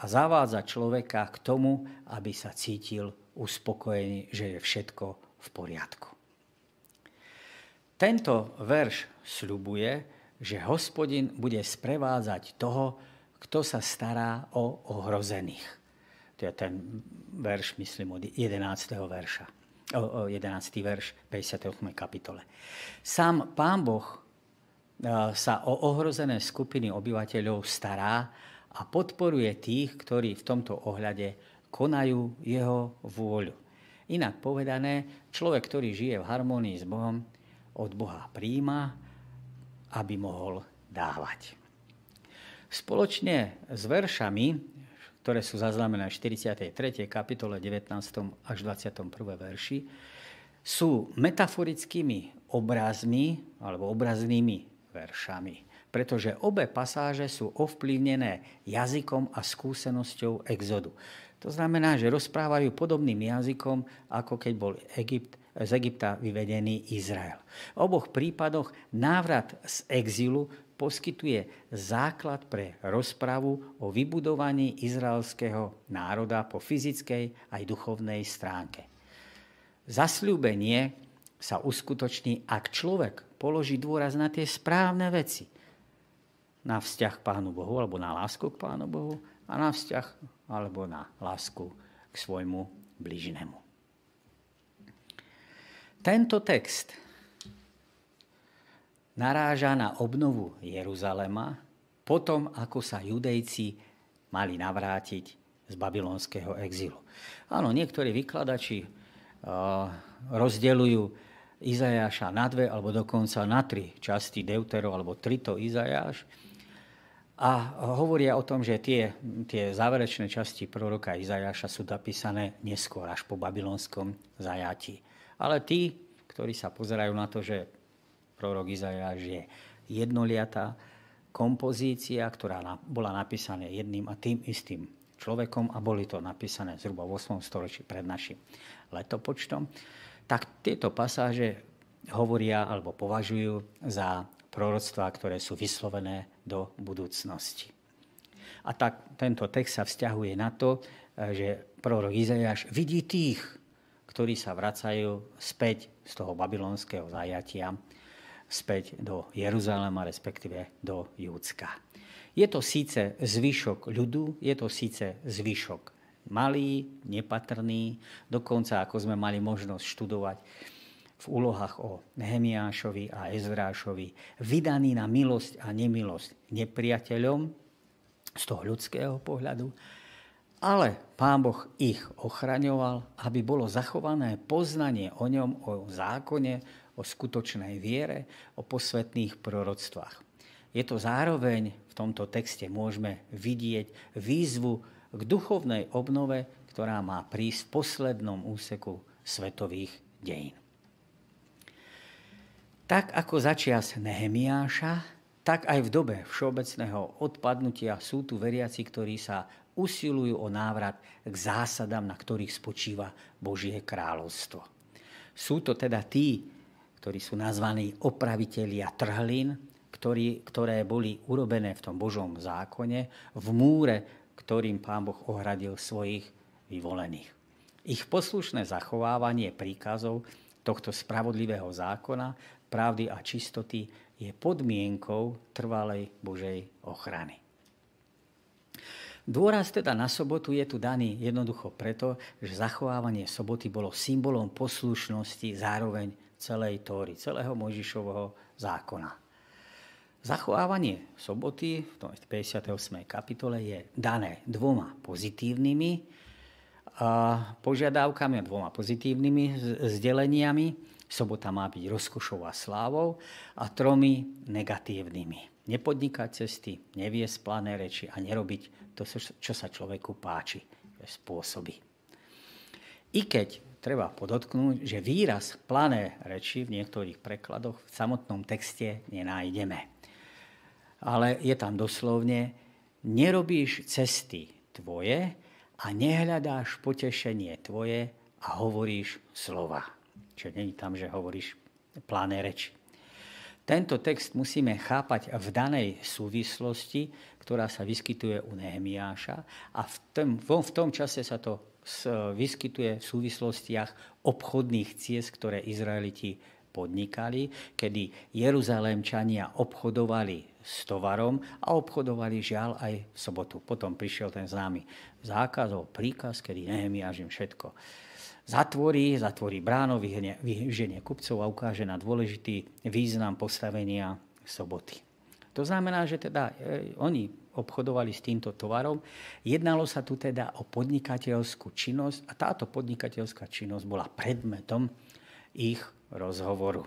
a zavádza človeka k tomu, aby sa cítil uspokojený, že je všetko v poriadku. Tento verš sľubuje, že hospodin bude sprevádzať toho, kto sa stará o ohrozených. To je ten verš, myslím, od 11. verša. O, 11. verš 58. kapitole. Sám Pán Boh sa o ohrozené skupiny obyvateľov stará a podporuje tých, ktorí v tomto ohľade konajú jeho vôľu. Inak povedané, človek, ktorý žije v harmonii s Bohom, od Boha príjma, aby mohol dávať. Spoločne s veršami, ktoré sú zaznamené v 43. kapitole 19. až 21. verši, sú metaforickými obrazmi alebo obraznými veršami, pretože obe pasáže sú ovplyvnené jazykom a skúsenosťou exodu. To znamená, že rozprávajú podobným jazykom, ako keď bol Egypt z Egypta vyvedený Izrael. V oboch prípadoch návrat z exilu poskytuje základ pre rozpravu o vybudovaní izraelského národa po fyzickej aj duchovnej stránke. Zasľúbenie sa uskutoční, ak človek položí dôraz na tie správne veci. na vzťah k Pánu Bohu alebo na lásku k Pánu Bohu a na vzťah alebo na lásku k svojmu blížnemu. Tento text naráža na obnovu Jeruzalema potom, ako sa judejci mali navrátiť z babylonského exilu. Áno, niektorí vykladači rozdeľujú Izajáša na dve alebo dokonca na tri časti Deutero alebo trito Izajáš a hovoria o tom, že tie, tie záverečné časti proroka Izajáša sú napísané neskôr až po babylonskom zajatí. Ale tí, ktorí sa pozerajú na to, že prorok Izajáš je jednoliatá kompozícia, ktorá bola napísaná jedným a tým istým človekom a boli to napísané zhruba v 8. storočí pred našim letopočtom, tak tieto pasáže hovoria alebo považujú za proroctvá, ktoré sú vyslovené do budúcnosti. A tak tento text sa vzťahuje na to, že prorok Izajáš vidí tých, ktorí sa vracajú späť z toho babylonského zajatia, späť do Jeruzalema, respektíve do Júcka. Je to síce zvyšok ľudu, je to síce zvyšok malý, nepatrný, dokonca ako sme mali možnosť študovať v úlohách o Nehemiášovi a Ezrášovi, vydaný na milosť a nemilosť nepriateľom z toho ľudského pohľadu, ale pán Boh ich ochraňoval, aby bolo zachované poznanie o ňom, o zákone, o skutočnej viere, o posvetných proroctvách. Je to zároveň, v tomto texte môžeme vidieť výzvu k duchovnej obnove, ktorá má prísť v poslednom úseku svetových dejín. Tak ako začias Nehemiáša, tak aj v dobe všeobecného odpadnutia sú tu veriaci, ktorí sa usilujú o návrat k zásadám, na ktorých spočíva Božie kráľovstvo. Sú to teda tí, ktorí sú nazvaní opravitelia trhlín, ktorí, ktoré boli urobené v tom Božom zákone, v múre, ktorým Pán Boh ohradil svojich vyvolených. Ich poslušné zachovávanie príkazov tohto spravodlivého zákona, pravdy a čistoty je podmienkou trvalej Božej ochrany. Dôraz teda na sobotu je tu daný jednoducho preto, že zachovávanie soboty bolo symbolom poslušnosti zároveň celej Tóry, celého Mojžišovho zákona. Zachovávanie soboty v 58. kapitole je dané dvoma pozitívnymi požiadavkami a dvoma pozitívnymi zdeleniami. Sobota má byť rozkošou a slávou a tromi negatívnymi. Nepodnikať cesty, neviesť plané reči a nerobiť to, čo sa človeku páči, spôsoby. I keď treba podotknúť, že výraz plané reči v niektorých prekladoch v samotnom texte nenájdeme. Ale je tam doslovne, nerobíš cesty tvoje a nehľadáš potešenie tvoje a hovoríš slova. Čiže není tam, že hovoríš plané reči. Tento text musíme chápať v danej súvislosti, ktorá sa vyskytuje u Nehemiáša a v tom, v tom čase sa to vyskytuje v súvislostiach obchodných ciest, ktoré Izraeliti podnikali, kedy Jeruzalémčania obchodovali s tovarom a obchodovali žiaľ aj v sobotu. Potom prišiel ten známy zákaz príkaz, kedy Nehemiáš im všetko zatvorí, zatvorí bráno, vyženie kupcov a ukáže na dôležitý význam postavenia soboty. To znamená, že teda e, oni obchodovali s týmto tovarom. Jednalo sa tu teda o podnikateľskú činnosť a táto podnikateľská činnosť bola predmetom ich rozhovoru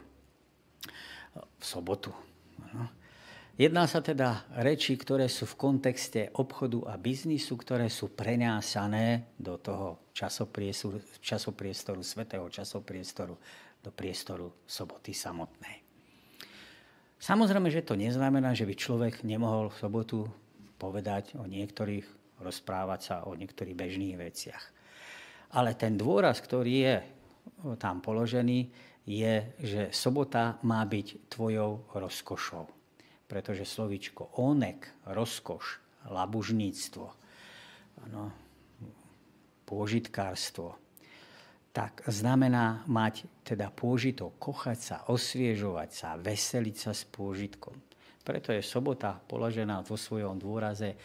v sobotu. Jedná sa teda reči, ktoré sú v kontexte obchodu a biznisu, ktoré sú prenásané do toho časopriestoru, časopriestoru svetého časopriestoru, do priestoru soboty samotnej. Samozrejme, že to neznamená, že by človek nemohol v sobotu povedať o niektorých, rozprávať sa o niektorých bežných veciach. Ale ten dôraz, ktorý je tam položený, je, že sobota má byť tvojou rozkošou. Pretože slovičko onek, rozkoš, labužníctvo, no, pôžitkárstvo, tak znamená mať teda pôžitok, kochať sa, osviežovať sa, veseliť sa s pôžitkom. Preto je sobota položená vo svojom dôraze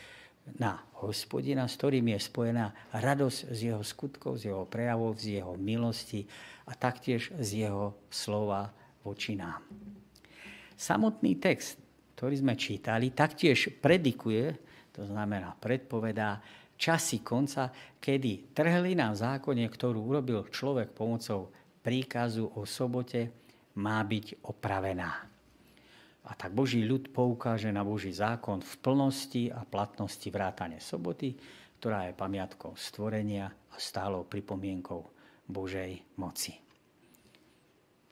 na hospodina, s ktorým je spojená radosť z jeho skutkov, z jeho prejavov, z jeho milosti a taktiež z jeho slova voči nám. Samotný text, ktorý sme čítali, taktiež predikuje, to znamená predpovedá, časy konca, kedy trhlina v zákone, ktorú urobil človek pomocou príkazu o sobote, má byť opravená. A tak Boží ľud poukáže na Boží zákon v plnosti a platnosti vrátane soboty, ktorá je pamiatkou stvorenia a stálou pripomienkou Božej moci.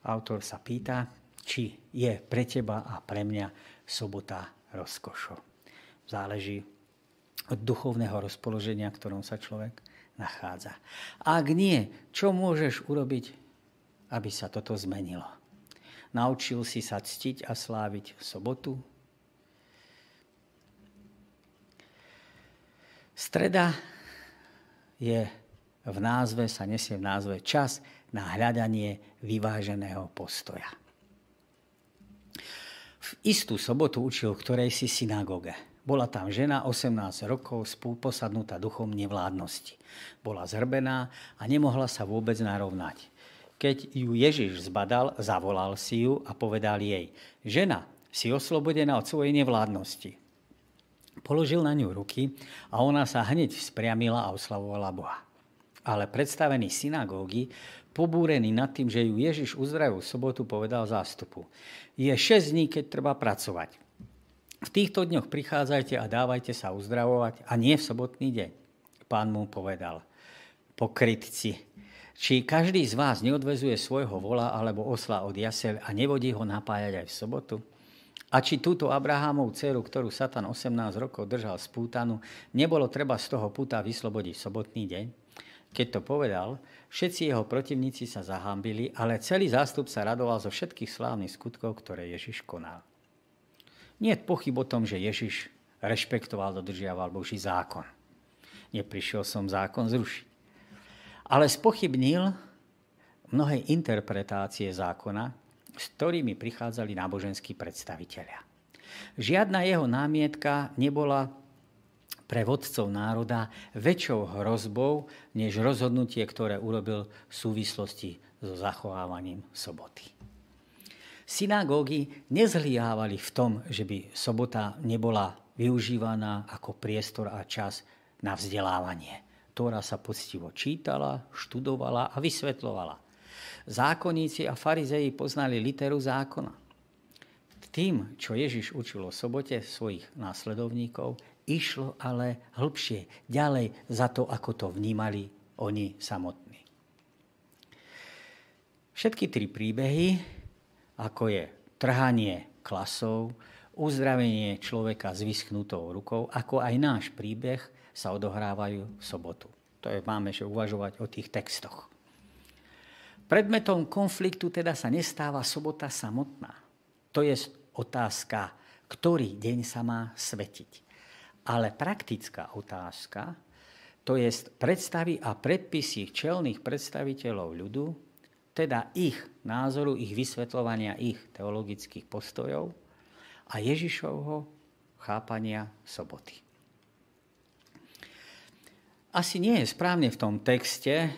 Autor sa pýta, či je pre teba a pre mňa sobota rozkošou. Záleží od duchovného rozpoloženia, ktorom sa človek nachádza. Ak nie, čo môžeš urobiť, aby sa toto zmenilo? Naučil si sa ctiť a sláviť sobotu? Streda je v názve, sa nesie v názve čas na hľadanie vyváženého postoja. V istú sobotu učil v ktorej si synagóge. Bola tam žena 18 rokov posadnutá duchom nevládnosti. Bola zrbená a nemohla sa vôbec narovnať. Keď ju Ježiš zbadal, zavolal si ju a povedal jej, žena, si oslobodená od svojej nevládnosti. Položil na ňu ruky a ona sa hneď spriamila a oslavovala Boha. Ale predstavený synagógy, pobúrený nad tým, že ju Ježiš uzdravil v sobotu, povedal zástupu. Je 6 dní, keď treba pracovať. V týchto dňoch prichádzajte a dávajte sa uzdravovať a nie v sobotný deň. Pán mu povedal, pokrytci, či každý z vás neodvezuje svojho vola alebo osla od jasel a nevodí ho napájať aj v sobotu? A či túto Abrahámov dceru, ktorú Satan 18 rokov držal z pútanu, nebolo treba z toho puta vyslobodiť sobotný deň? Keď to povedal, všetci jeho protivníci sa zahambili, ale celý zástup sa radoval zo všetkých slávnych skutkov, ktoré Ježiš konal. Nie je pochyb o tom, že Ježiš rešpektoval, dodržiaval Boží zákon. Neprišiel som zákon zrušiť ale spochybnil mnohé interpretácie zákona, s ktorými prichádzali náboženskí predstavitelia. Žiadna jeho námietka nebola pre vodcov národa väčšou hrozbou, než rozhodnutie, ktoré urobil v súvislosti so zachovávaním soboty. Synagógy nezhliávali v tom, že by sobota nebola využívaná ako priestor a čas na vzdelávanie. Tóra sa poctivo čítala, študovala a vysvetlovala. Zákonníci a farizeji poznali literu zákona. Tým, čo Ježiš učil o sobote svojich následovníkov, išlo ale hĺbšie, ďalej za to, ako to vnímali oni samotní. Všetky tri príbehy, ako je trhanie klasov, uzdravenie človeka s vyschnutou rukou, ako aj náš príbeh, sa odohrávajú v sobotu. To je, máme že uvažovať o tých textoch. Predmetom konfliktu teda sa nestáva sobota samotná. To je otázka, ktorý deň sa má svetiť. Ale praktická otázka, to je predstavy a predpisy čelných predstaviteľov ľudu, teda ich názoru, ich vysvetľovania, ich teologických postojov a Ježišovho chápania soboty. Asi nie je správne v tom texte e,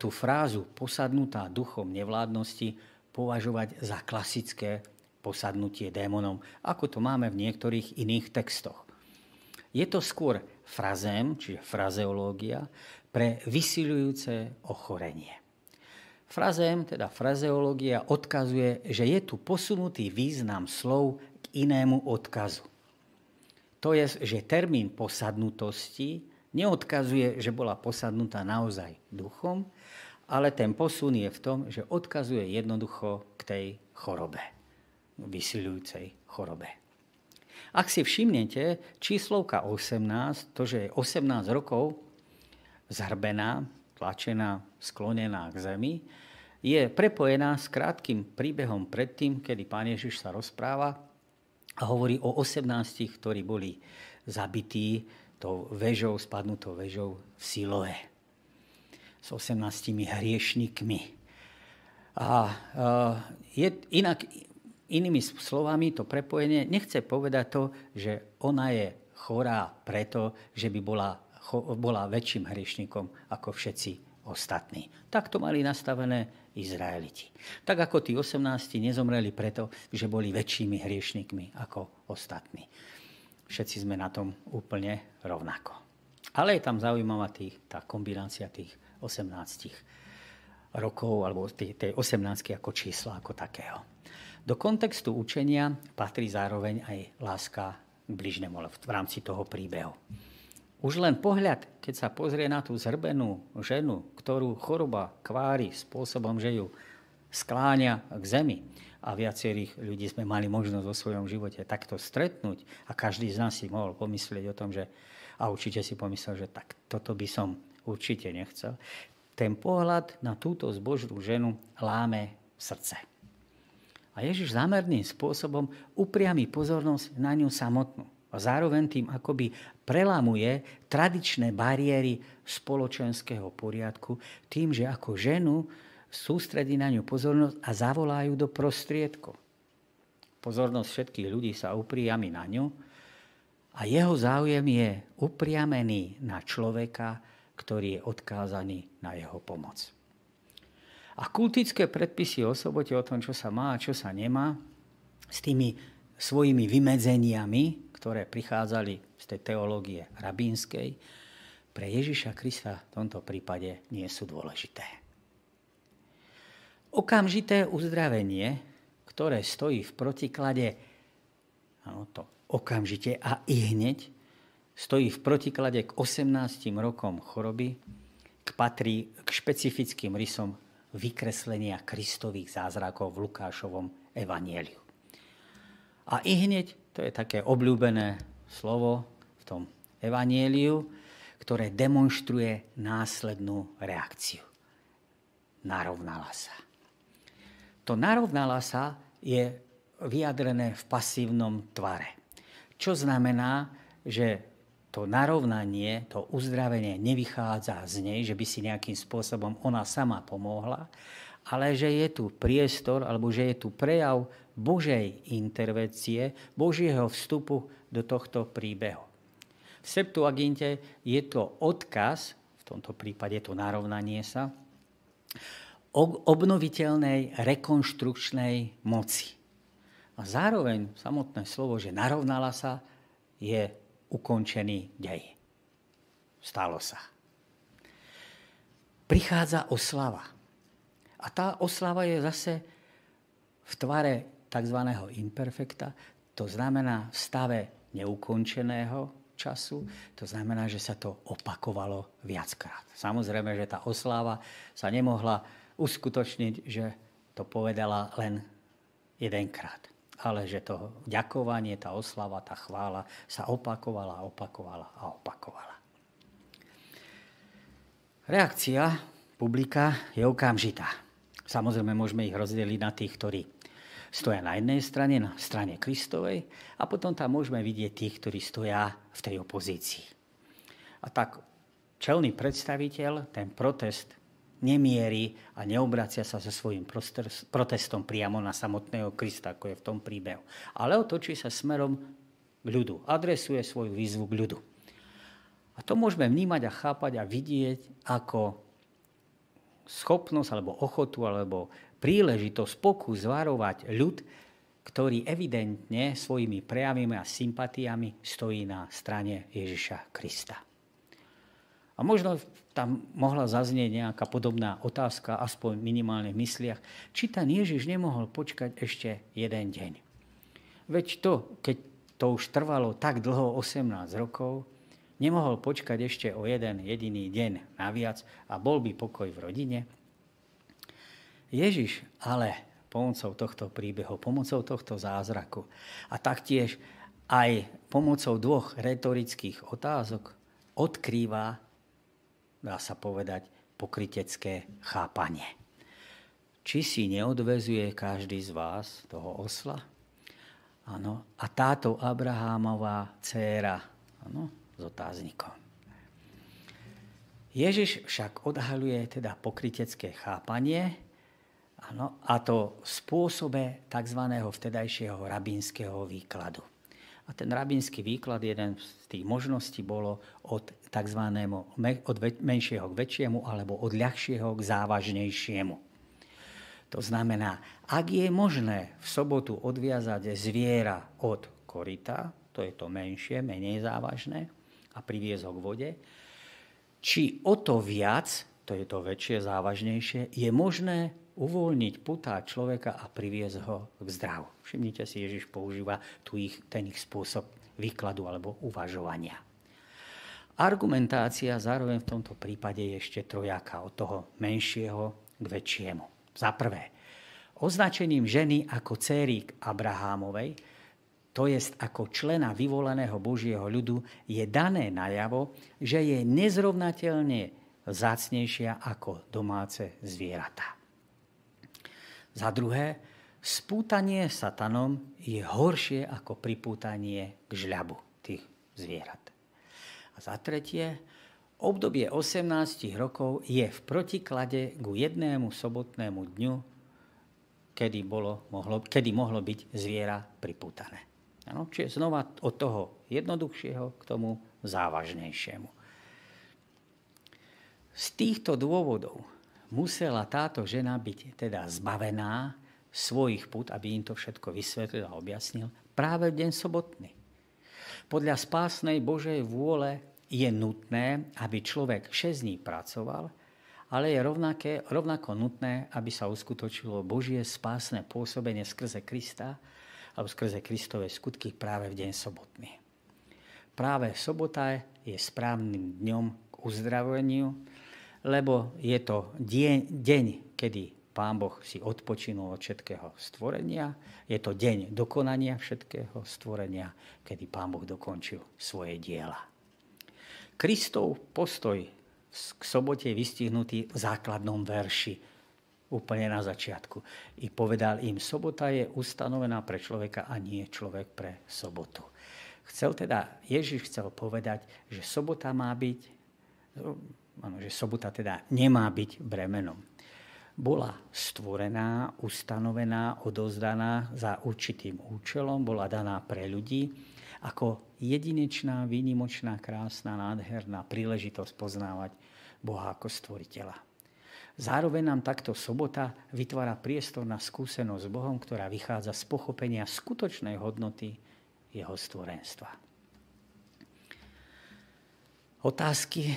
tú frázu posadnutá duchom nevládnosti považovať za klasické posadnutie démonom, ako to máme v niektorých iných textoch. Je to skôr frazém, čiže frazeológia, pre vysilujúce ochorenie. Frazém, teda frazeológia, odkazuje, že je tu posunutý význam slov k inému odkazu. To je, že termín posadnutosti neodkazuje, že bola posadnutá naozaj duchom, ale ten posun je v tom, že odkazuje jednoducho k tej chorobe, vysilujúcej chorobe. Ak si všimnete, číslovka 18, to, že je 18 rokov zhrbená, tlačená, sklonená k zemi, je prepojená s krátkým príbehom predtým, kedy pán Ježiš sa rozpráva a hovorí o 18, ktorí boli zabití tou vežou, spadnutou vežou v Siloe s 18 hriešnikmi. A je, inak Inými slovami, to prepojenie nechce povedať to, že ona je chorá preto, že by bola, bola väčším hriešnikom ako všetci ostatní. Tak to mali nastavené Izraeliti. Tak ako tí 18 nezomreli preto, že boli väčšími hriešnikmi ako ostatní. Všetci sme na tom úplne rovnako. Ale je tam zaujímavá tých, tá kombinácia tých 18 rokov, alebo tej, tej 18 ako čísla, ako takého. Do kontextu učenia patrí zároveň aj láska k bližnému v rámci toho príbehu. Už len pohľad, keď sa pozrie na tú zrbenú ženu, ktorú choroba kvári spôsobom, že ju skláňa k zemi, a viacerých ľudí sme mali možnosť vo svojom živote takto stretnúť a každý z nás si mohol pomyslieť o tom, že a určite si pomyslel, že tak toto by som určite nechcel. Ten pohľad na túto zbožnú ženu láme srdce. A Ježiš zámerným spôsobom upriami pozornosť na ňu samotnú. A zároveň tým akoby prelamuje tradičné bariéry spoločenského poriadku tým, že ako ženu sústredí na ňu pozornosť a zavolajú do prostriedkov. Pozornosť všetkých ľudí sa upriami na ňu a jeho záujem je upriamený na človeka, ktorý je odkázaný na jeho pomoc. A kultické predpisy o sobote, o tom, čo sa má a čo sa nemá, s tými svojimi vymedzeniami, ktoré prichádzali z tej teológie rabínskej, pre Ježiša Krista v tomto prípade nie sú dôležité. Okamžité uzdravenie, ktoré stojí v protiklade, áno, to okamžite a i hneď, stojí v protiklade k 18 rokom choroby, k patrí k špecifickým rysom vykreslenia Kristových zázrakov v Lukášovom evanieliu. A i hneď, to je také obľúbené slovo v tom evanieliu, ktoré demonstruje následnú reakciu. Narovnala sa. To narovnala sa je vyjadrené v pasívnom tvare. Čo znamená, že to narovnanie, to uzdravenie nevychádza z nej, že by si nejakým spôsobom ona sama pomohla, ale že je tu priestor, alebo že je tu prejav Božej intervencie, Božieho vstupu do tohto príbehu. V Septuaginte je to odkaz, v tomto prípade to narovnanie sa, obnoviteľnej rekonštrukčnej moci. A zároveň samotné slovo, že narovnala sa, je ukončený dej. Stalo sa. Prichádza oslava. A tá oslava je zase v tvare tzv. imperfekta, to znamená v stave neukončeného času, to znamená, že sa to opakovalo viackrát. Samozrejme, že tá osláva sa nemohla uskutočniť, že to povedala len jedenkrát ale že to ďakovanie, tá oslava, tá chvála sa opakovala, opakovala a opakovala. Reakcia publika je okamžitá. Samozrejme, môžeme ich rozdeliť na tých, ktorí stoja na jednej strane, na strane Kristovej, a potom tam môžeme vidieť tých, ktorí stoja v tej opozícii. A tak čelný predstaviteľ ten protest nemierí a neobracia sa so svojím protestom priamo na samotného Krista, ako je v tom príbehu. Ale otočí sa smerom k ľudu. Adresuje svoju výzvu k ľudu. A to môžeme vnímať a chápať a vidieť ako schopnosť alebo ochotu alebo príležitosť, pokus zvarovať ľud, ktorý evidentne svojimi prejavmi a sympatiami stojí na strane Ježiša Krista. A možno tam mohla zaznieť nejaká podobná otázka, aspoň minimálne v mysliach, či ten Ježiš nemohol počkať ešte jeden deň. Veď to, keď to už trvalo tak dlho, 18 rokov, nemohol počkať ešte o jeden jediný deň naviac a bol by pokoj v rodine. Ježiš ale pomocou tohto príbehu, pomocou tohto zázraku a taktiež aj pomocou dvoch retorických otázok odkrýva dá sa povedať, pokrytecké chápanie. Či si neodvezuje každý z vás toho osla? Áno. A táto Abrahámová dcéra, áno, s otáznikom. Ježiš však odhaluje teda pokrytecké chápanie Ano, a to v spôsobe tzv. vtedajšieho rabínskeho výkladu. A ten rabínsky výklad, jeden z tých možností bolo od tzv. od menšieho k väčšiemu alebo od ľahšieho k závažnejšiemu. To znamená, ak je možné v sobotu odviazať zviera od korita, to je to menšie, menej závažné, a priviesť ho k vode, či o to viac, to je to väčšie, závažnejšie, je možné uvoľniť putá človeka a priviesť ho k zdravu. Všimnite si, Ježiš používa tu ich, ten ich spôsob výkladu alebo uvažovania. Argumentácia zároveň v tomto prípade je ešte trojaká od toho menšieho k väčšiemu. Za prvé, označením ženy ako céry Abrahámovej, to jest ako člena vyvolaného Božieho ľudu, je dané najavo, že je nezrovnateľne zácnejšia ako domáce zvieratá. Za druhé, spútanie satanom je horšie ako pripútanie k žľabu tých zvierat. A za tretie, obdobie 18 rokov je v protiklade k jednému sobotnému dňu, kedy, bolo, mohlo, kedy mohlo byť zviera pripútané. Ano, čiže znova od toho jednoduchšieho k tomu závažnejšiemu. Z týchto dôvodov musela táto žena byť teda zbavená svojich put, aby im to všetko vysvetlil a objasnil, práve v deň sobotný. Podľa spásnej Božej vôle je nutné, aby človek 6 dní pracoval, ale je rovnaké, rovnako nutné, aby sa uskutočilo Božie spásne pôsobenie skrze Krista alebo skrze Kristové skutky práve v deň sobotný. Práve sobota je správnym dňom k uzdraveniu, lebo je to deň, deň kedy Pán Boh si odpočinul od všetkého stvorenia. Je to deň dokonania všetkého stvorenia, kedy Pán Boh dokončil svoje diela. Kristov postoj k sobote je vystihnutý v základnom verši, úplne na začiatku. I povedal im, sobota je ustanovená pre človeka a nie človek pre sobotu. Chcel teda, Ježiš chcel povedať, že sobota má byť, ano, že sobota teda nemá byť bremenom. Bola stvorená, ustanovená, odozdaná za určitým účelom, bola daná pre ľudí ako jedinečná, výnimočná, krásna, nádherná príležitosť poznávať Boha ako stvoriteľa. Zároveň nám takto sobota vytvára priestor na skúsenosť s Bohom, ktorá vychádza z pochopenia skutočnej hodnoty jeho stvorenstva. Otázky,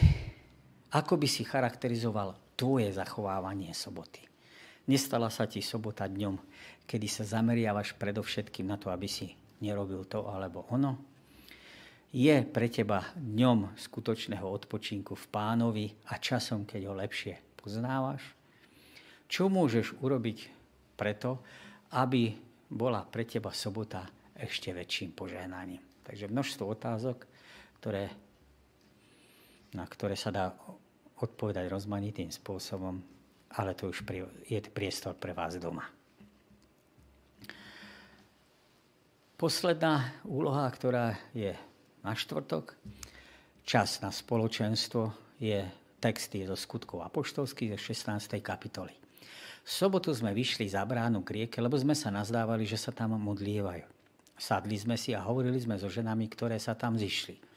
ako by si charakterizoval tvoje zachovávanie soboty? Nestala sa ti sobota dňom, kedy sa zameriavaš predovšetkým na to, aby si nerobil to alebo ono? Je pre teba dňom skutočného odpočinku v pánovi a časom, keď ho lepšie poznávaš? Čo môžeš urobiť preto, aby bola pre teba sobota ešte väčším požehnaním? Takže množstvo otázok, ktoré, na ktoré sa dá odpovedať rozmanitým spôsobom, ale to už je priestor pre vás doma. Posledná úloha, ktorá je na štvrtok, čas na spoločenstvo, je texty zo skutkov apoštolských ze 16. kapitoly. V sobotu sme vyšli za bránu k rieke, lebo sme sa nazdávali, že sa tam modlievajú. Sadli sme si a hovorili sme so ženami, ktoré sa tam zišli.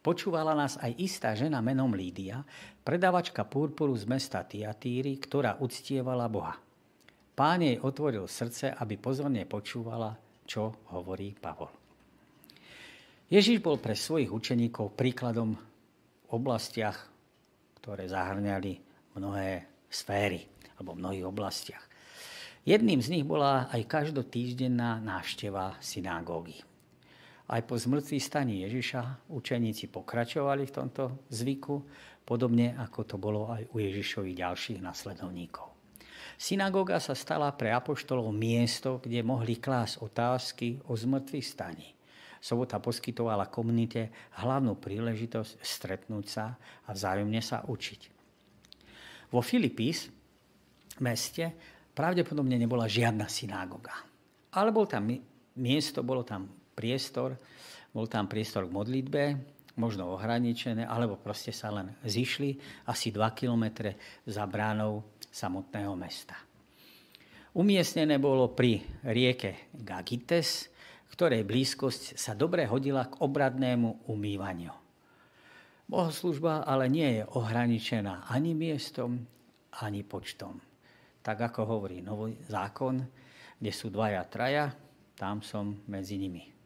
Počúvala nás aj istá žena menom Lídia, predavačka purpuru z mesta Tiatíry, ktorá uctievala Boha. Pán jej otvoril srdce, aby pozorne počúvala čo hovorí Pavol. Ježiš bol pre svojich učeníkov príkladom v oblastiach, ktoré zahrňali mnohé sféry, alebo v mnohých oblastiach. Jedným z nich bola aj každotýždenná návšteva synagógy. Aj po zmrtvý staní Ježiša učeníci pokračovali v tomto zvyku, podobne ako to bolo aj u Ježišových ďalších nasledovníkov. Synagóga sa stala pre apoštolov miesto, kde mohli klásť otázky o zmrtvých staní. Sobota poskytovala komunite hlavnú príležitosť stretnúť sa a vzájomne sa učiť. Vo Filipís, meste, pravdepodobne nebola žiadna synagóga. Ale bol tam miesto, bolo tam priestor, bol tam priestor k modlitbe, možno ohraničené, alebo proste sa len zišli asi 2 kilometre za bránou samotného mesta. Umiestnené bolo pri rieke Gagites, ktorej blízkosť sa dobre hodila k obradnému umývaniu. Bohoslužba ale nie je ohraničená ani miestom, ani počtom. Tak ako hovorí nový zákon, kde sú dvaja, traja, tam som medzi nimi.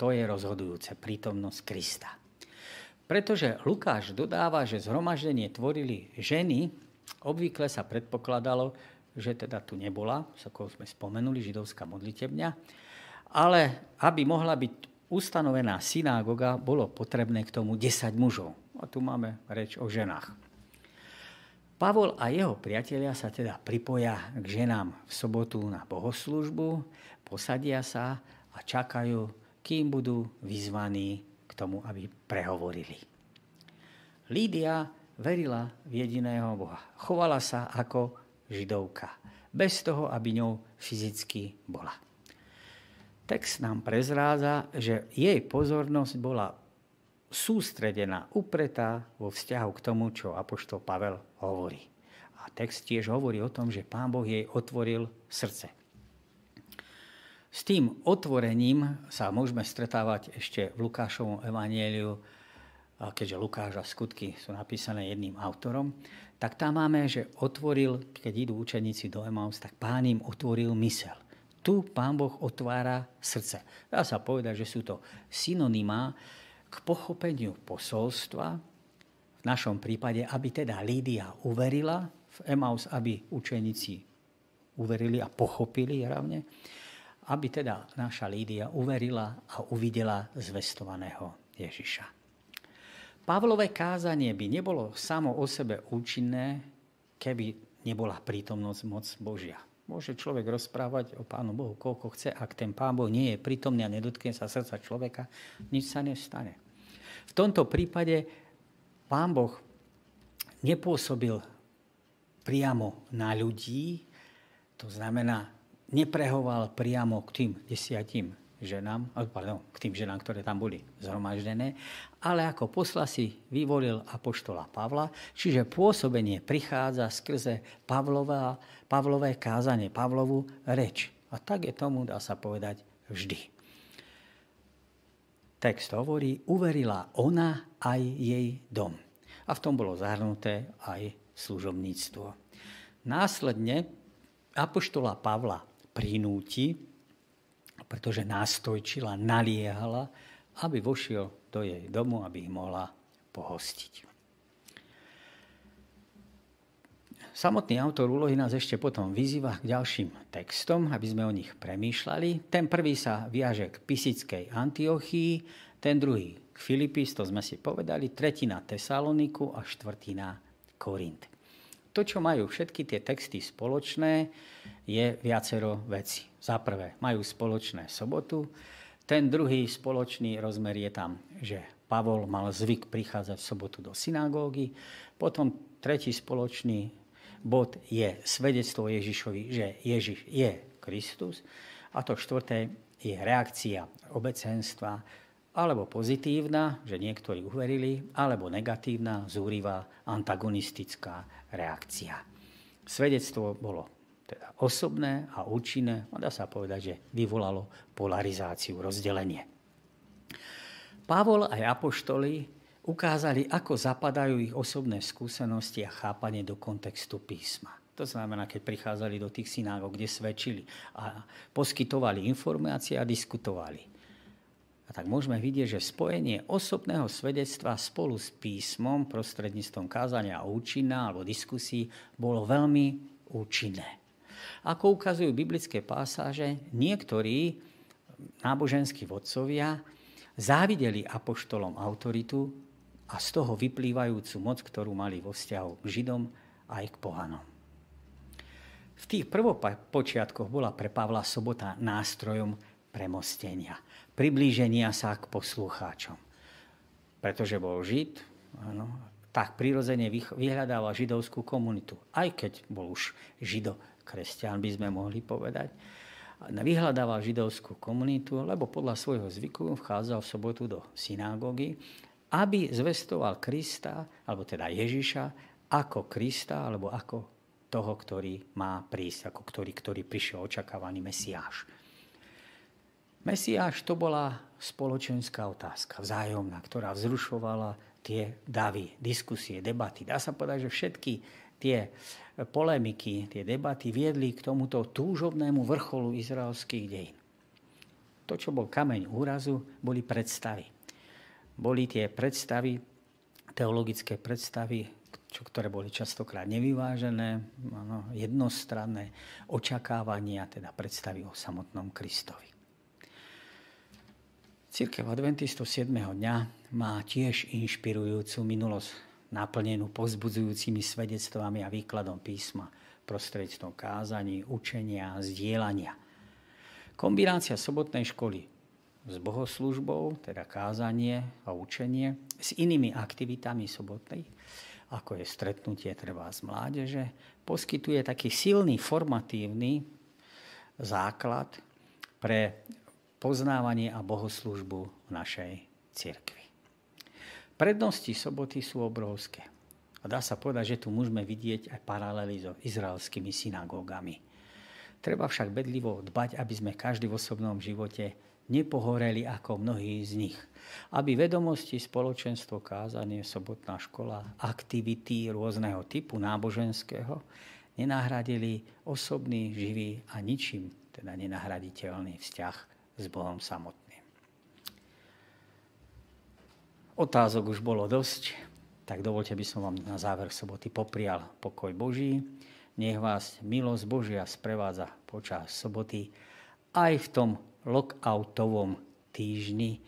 To je rozhodujúce, prítomnosť Krista. Pretože Lukáš dodáva, že zhromaždenie tvorili ženy, obvykle sa predpokladalo, že teda tu nebola, ako sme spomenuli, židovská modlitebňa, ale aby mohla byť ustanovená synágoga, bolo potrebné k tomu 10 mužov. A tu máme reč o ženách. Pavol a jeho priatelia sa teda pripoja k ženám v sobotu na bohoslužbu, posadia sa a čakajú, kým budú vyzvaní k tomu, aby prehovorili. Lídia verila v jediného Boha. Chovala sa ako židovka, bez toho, aby ňou fyzicky bola. Text nám prezrádza, že jej pozornosť bola sústredená, upretá vo vzťahu k tomu, čo apoštol Pavel hovorí. A text tiež hovorí o tom, že Pán Boh jej otvoril srdce. S tým otvorením sa môžeme stretávať ešte v Lukášovom evanieliu, keďže Lukáš a skutky sú napísané jedným autorom, tak tam máme, že otvoril, keď idú učeníci do Emaus, tak pán im otvoril mysel. Tu pán Boh otvára srdce. Dá sa povedať, že sú to synonymá, k pochopeniu posolstva, v našom prípade, aby teda Lídia uverila, v Emaus, aby učeníci uverili a pochopili hlavne, aby teda naša Lídia uverila a uvidela zvestovaného Ježiša. Pavlové kázanie by nebolo samo o sebe účinné, keby nebola prítomnosť moc Božia. Môže človek rozprávať o Pánu Bohu koľko chce, ak ten Pán Boh nie je prítomný a nedotkne sa srdca človeka, nič sa nestane. V tomto prípade Pán Boh nepôsobil priamo na ľudí, to znamená, neprehoval priamo k tým desiatim ženám, pardon, k tým ženám, ktoré tam boli zhromaždené, ale ako posla si vyvolil apoštola Pavla, čiže pôsobenie prichádza skrze Pavlova, Pavlové kázanie, Pavlovú reč. A tak je tomu, dá sa povedať, vždy. Text hovorí, uverila ona aj jej dom. A v tom bolo zahrnuté aj služobníctvo. Následne apoštola Pavla prinúti, pretože nástojčila, naliehala, aby vošiel do jej domu, aby ich mohla pohostiť. Samotný autor úlohy nás ešte potom vyzýva k ďalším textom, aby sme o nich premýšľali. Ten prvý sa viaže k Pisickej Antiochii, ten druhý k Filipis, to sme si povedali, tretina Tesaloniku a štvrtina Korint. To, čo majú všetky tie texty spoločné, je viacero veci. Za prvé, majú spoločné sobotu. Ten druhý spoločný rozmer je tam, že Pavol mal zvyk prichádzať v sobotu do synagógy. Potom tretí spoločný bod je svedectvo Ježišovi, že Ježiš je Kristus. A to štvrté je reakcia obecenstva, alebo pozitívna, že niektorí uverili, alebo negatívna, zúrivá, antagonistická reakcia. Svedectvo bolo teda osobné a účinné, a dá sa povedať, že vyvolalo polarizáciu, rozdelenie. Pavol aj apoštoli ukázali, ako zapadajú ich osobné skúsenosti a chápanie do kontextu písma. To znamená, keď prichádzali do tých synágov, kde svedčili a poskytovali informácie a diskutovali. A tak môžeme vidieť, že spojenie osobného svedectva spolu s písmom prostredníctvom kázania a účinná alebo diskusí bolo veľmi účinné. Ako ukazujú biblické pásáže, niektorí náboženskí vodcovia závideli apoštolom autoritu a z toho vyplývajúcu moc, ktorú mali vo vzťahu k Židom aj k pohanom. V tých prvopočiatkoch bola pre Pavla sobota nástrojom premostenia priblíženia sa k poslucháčom. Pretože bol Žid, áno, tak prirodzene vyhľadával židovskú komunitu. Aj keď bol už žido-kresťan, by sme mohli povedať. Vyhľadával židovskú komunitu, lebo podľa svojho zvyku vchádzal v sobotu do synagógy, aby zvestoval Krista, alebo teda Ježiša, ako Krista, alebo ako toho, ktorý má prísť, ako ktorý, ktorý prišiel očakávaný Mesiáš. Mesiáš to bola spoločenská otázka, vzájomná, ktorá vzrušovala tie davy, diskusie, debaty. Dá sa povedať, že všetky tie polemiky, tie debaty viedli k tomuto túžobnému vrcholu izraelských dejín. To, čo bol kameň úrazu, boli predstavy. Boli tie predstavy, teologické predstavy, čo, ktoré boli častokrát nevyvážené, jednostranné očakávania, teda predstavy o samotnom Kristovi. Církev adventistov 7. dňa má tiež inšpirujúcu minulosť naplnenú povzbudzujúcimi svedectvami a výkladom písma prostredstvom kázaní, učenia, zdieľania. Kombinácia sobotnej školy s bohoslužbou, teda kázanie a učenie, s inými aktivitami sobotnej, ako je stretnutie treba z mládeže, poskytuje taký silný formatívny základ pre poznávanie a bohoslužbu v našej cirkvi. Prednosti soboty sú obrovské. A dá sa povedať, že tu môžeme vidieť aj paralely so izraelskými synagógami. Treba však bedlivo dbať, aby sme každý v osobnom živote nepohoreli ako mnohí z nich. Aby vedomosti, spoločenstvo, kázanie, sobotná škola, aktivity rôzneho typu náboženského nenahradili osobný, živý a ničím teda nenahraditeľný vzťah s Bohom samotným. Otázok už bolo dosť, tak dovolte by som vám na záver soboty poprial pokoj Boží. Nech vás milosť Božia sprevádza počas soboty aj v tom lockoutovom týždni,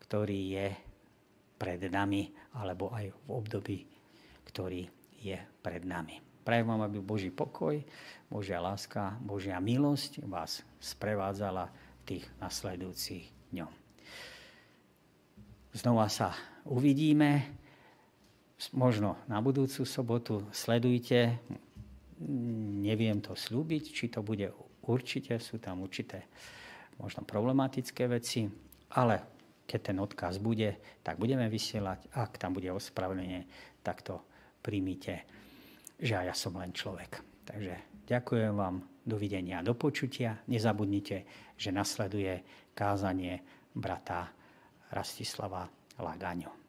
ktorý je pred nami, alebo aj v období, ktorý je pred nami. Prajem vám, aby Boží pokoj, Božia láska, Božia milosť vás sprevádzala tých nasledujúcich dňom. Znova sa uvidíme, možno na budúcu sobotu. Sledujte, neviem to slúbiť, či to bude určite, sú tam určité možno problematické veci, ale keď ten odkaz bude, tak budeme vysielať. Ak tam bude ospravedlenie, tak to príjmite, že ja som len človek. Takže ďakujem vám Dovidenia, do počutia. Nezabudnite, že nasleduje kázanie brata Rastislava Lagaňo.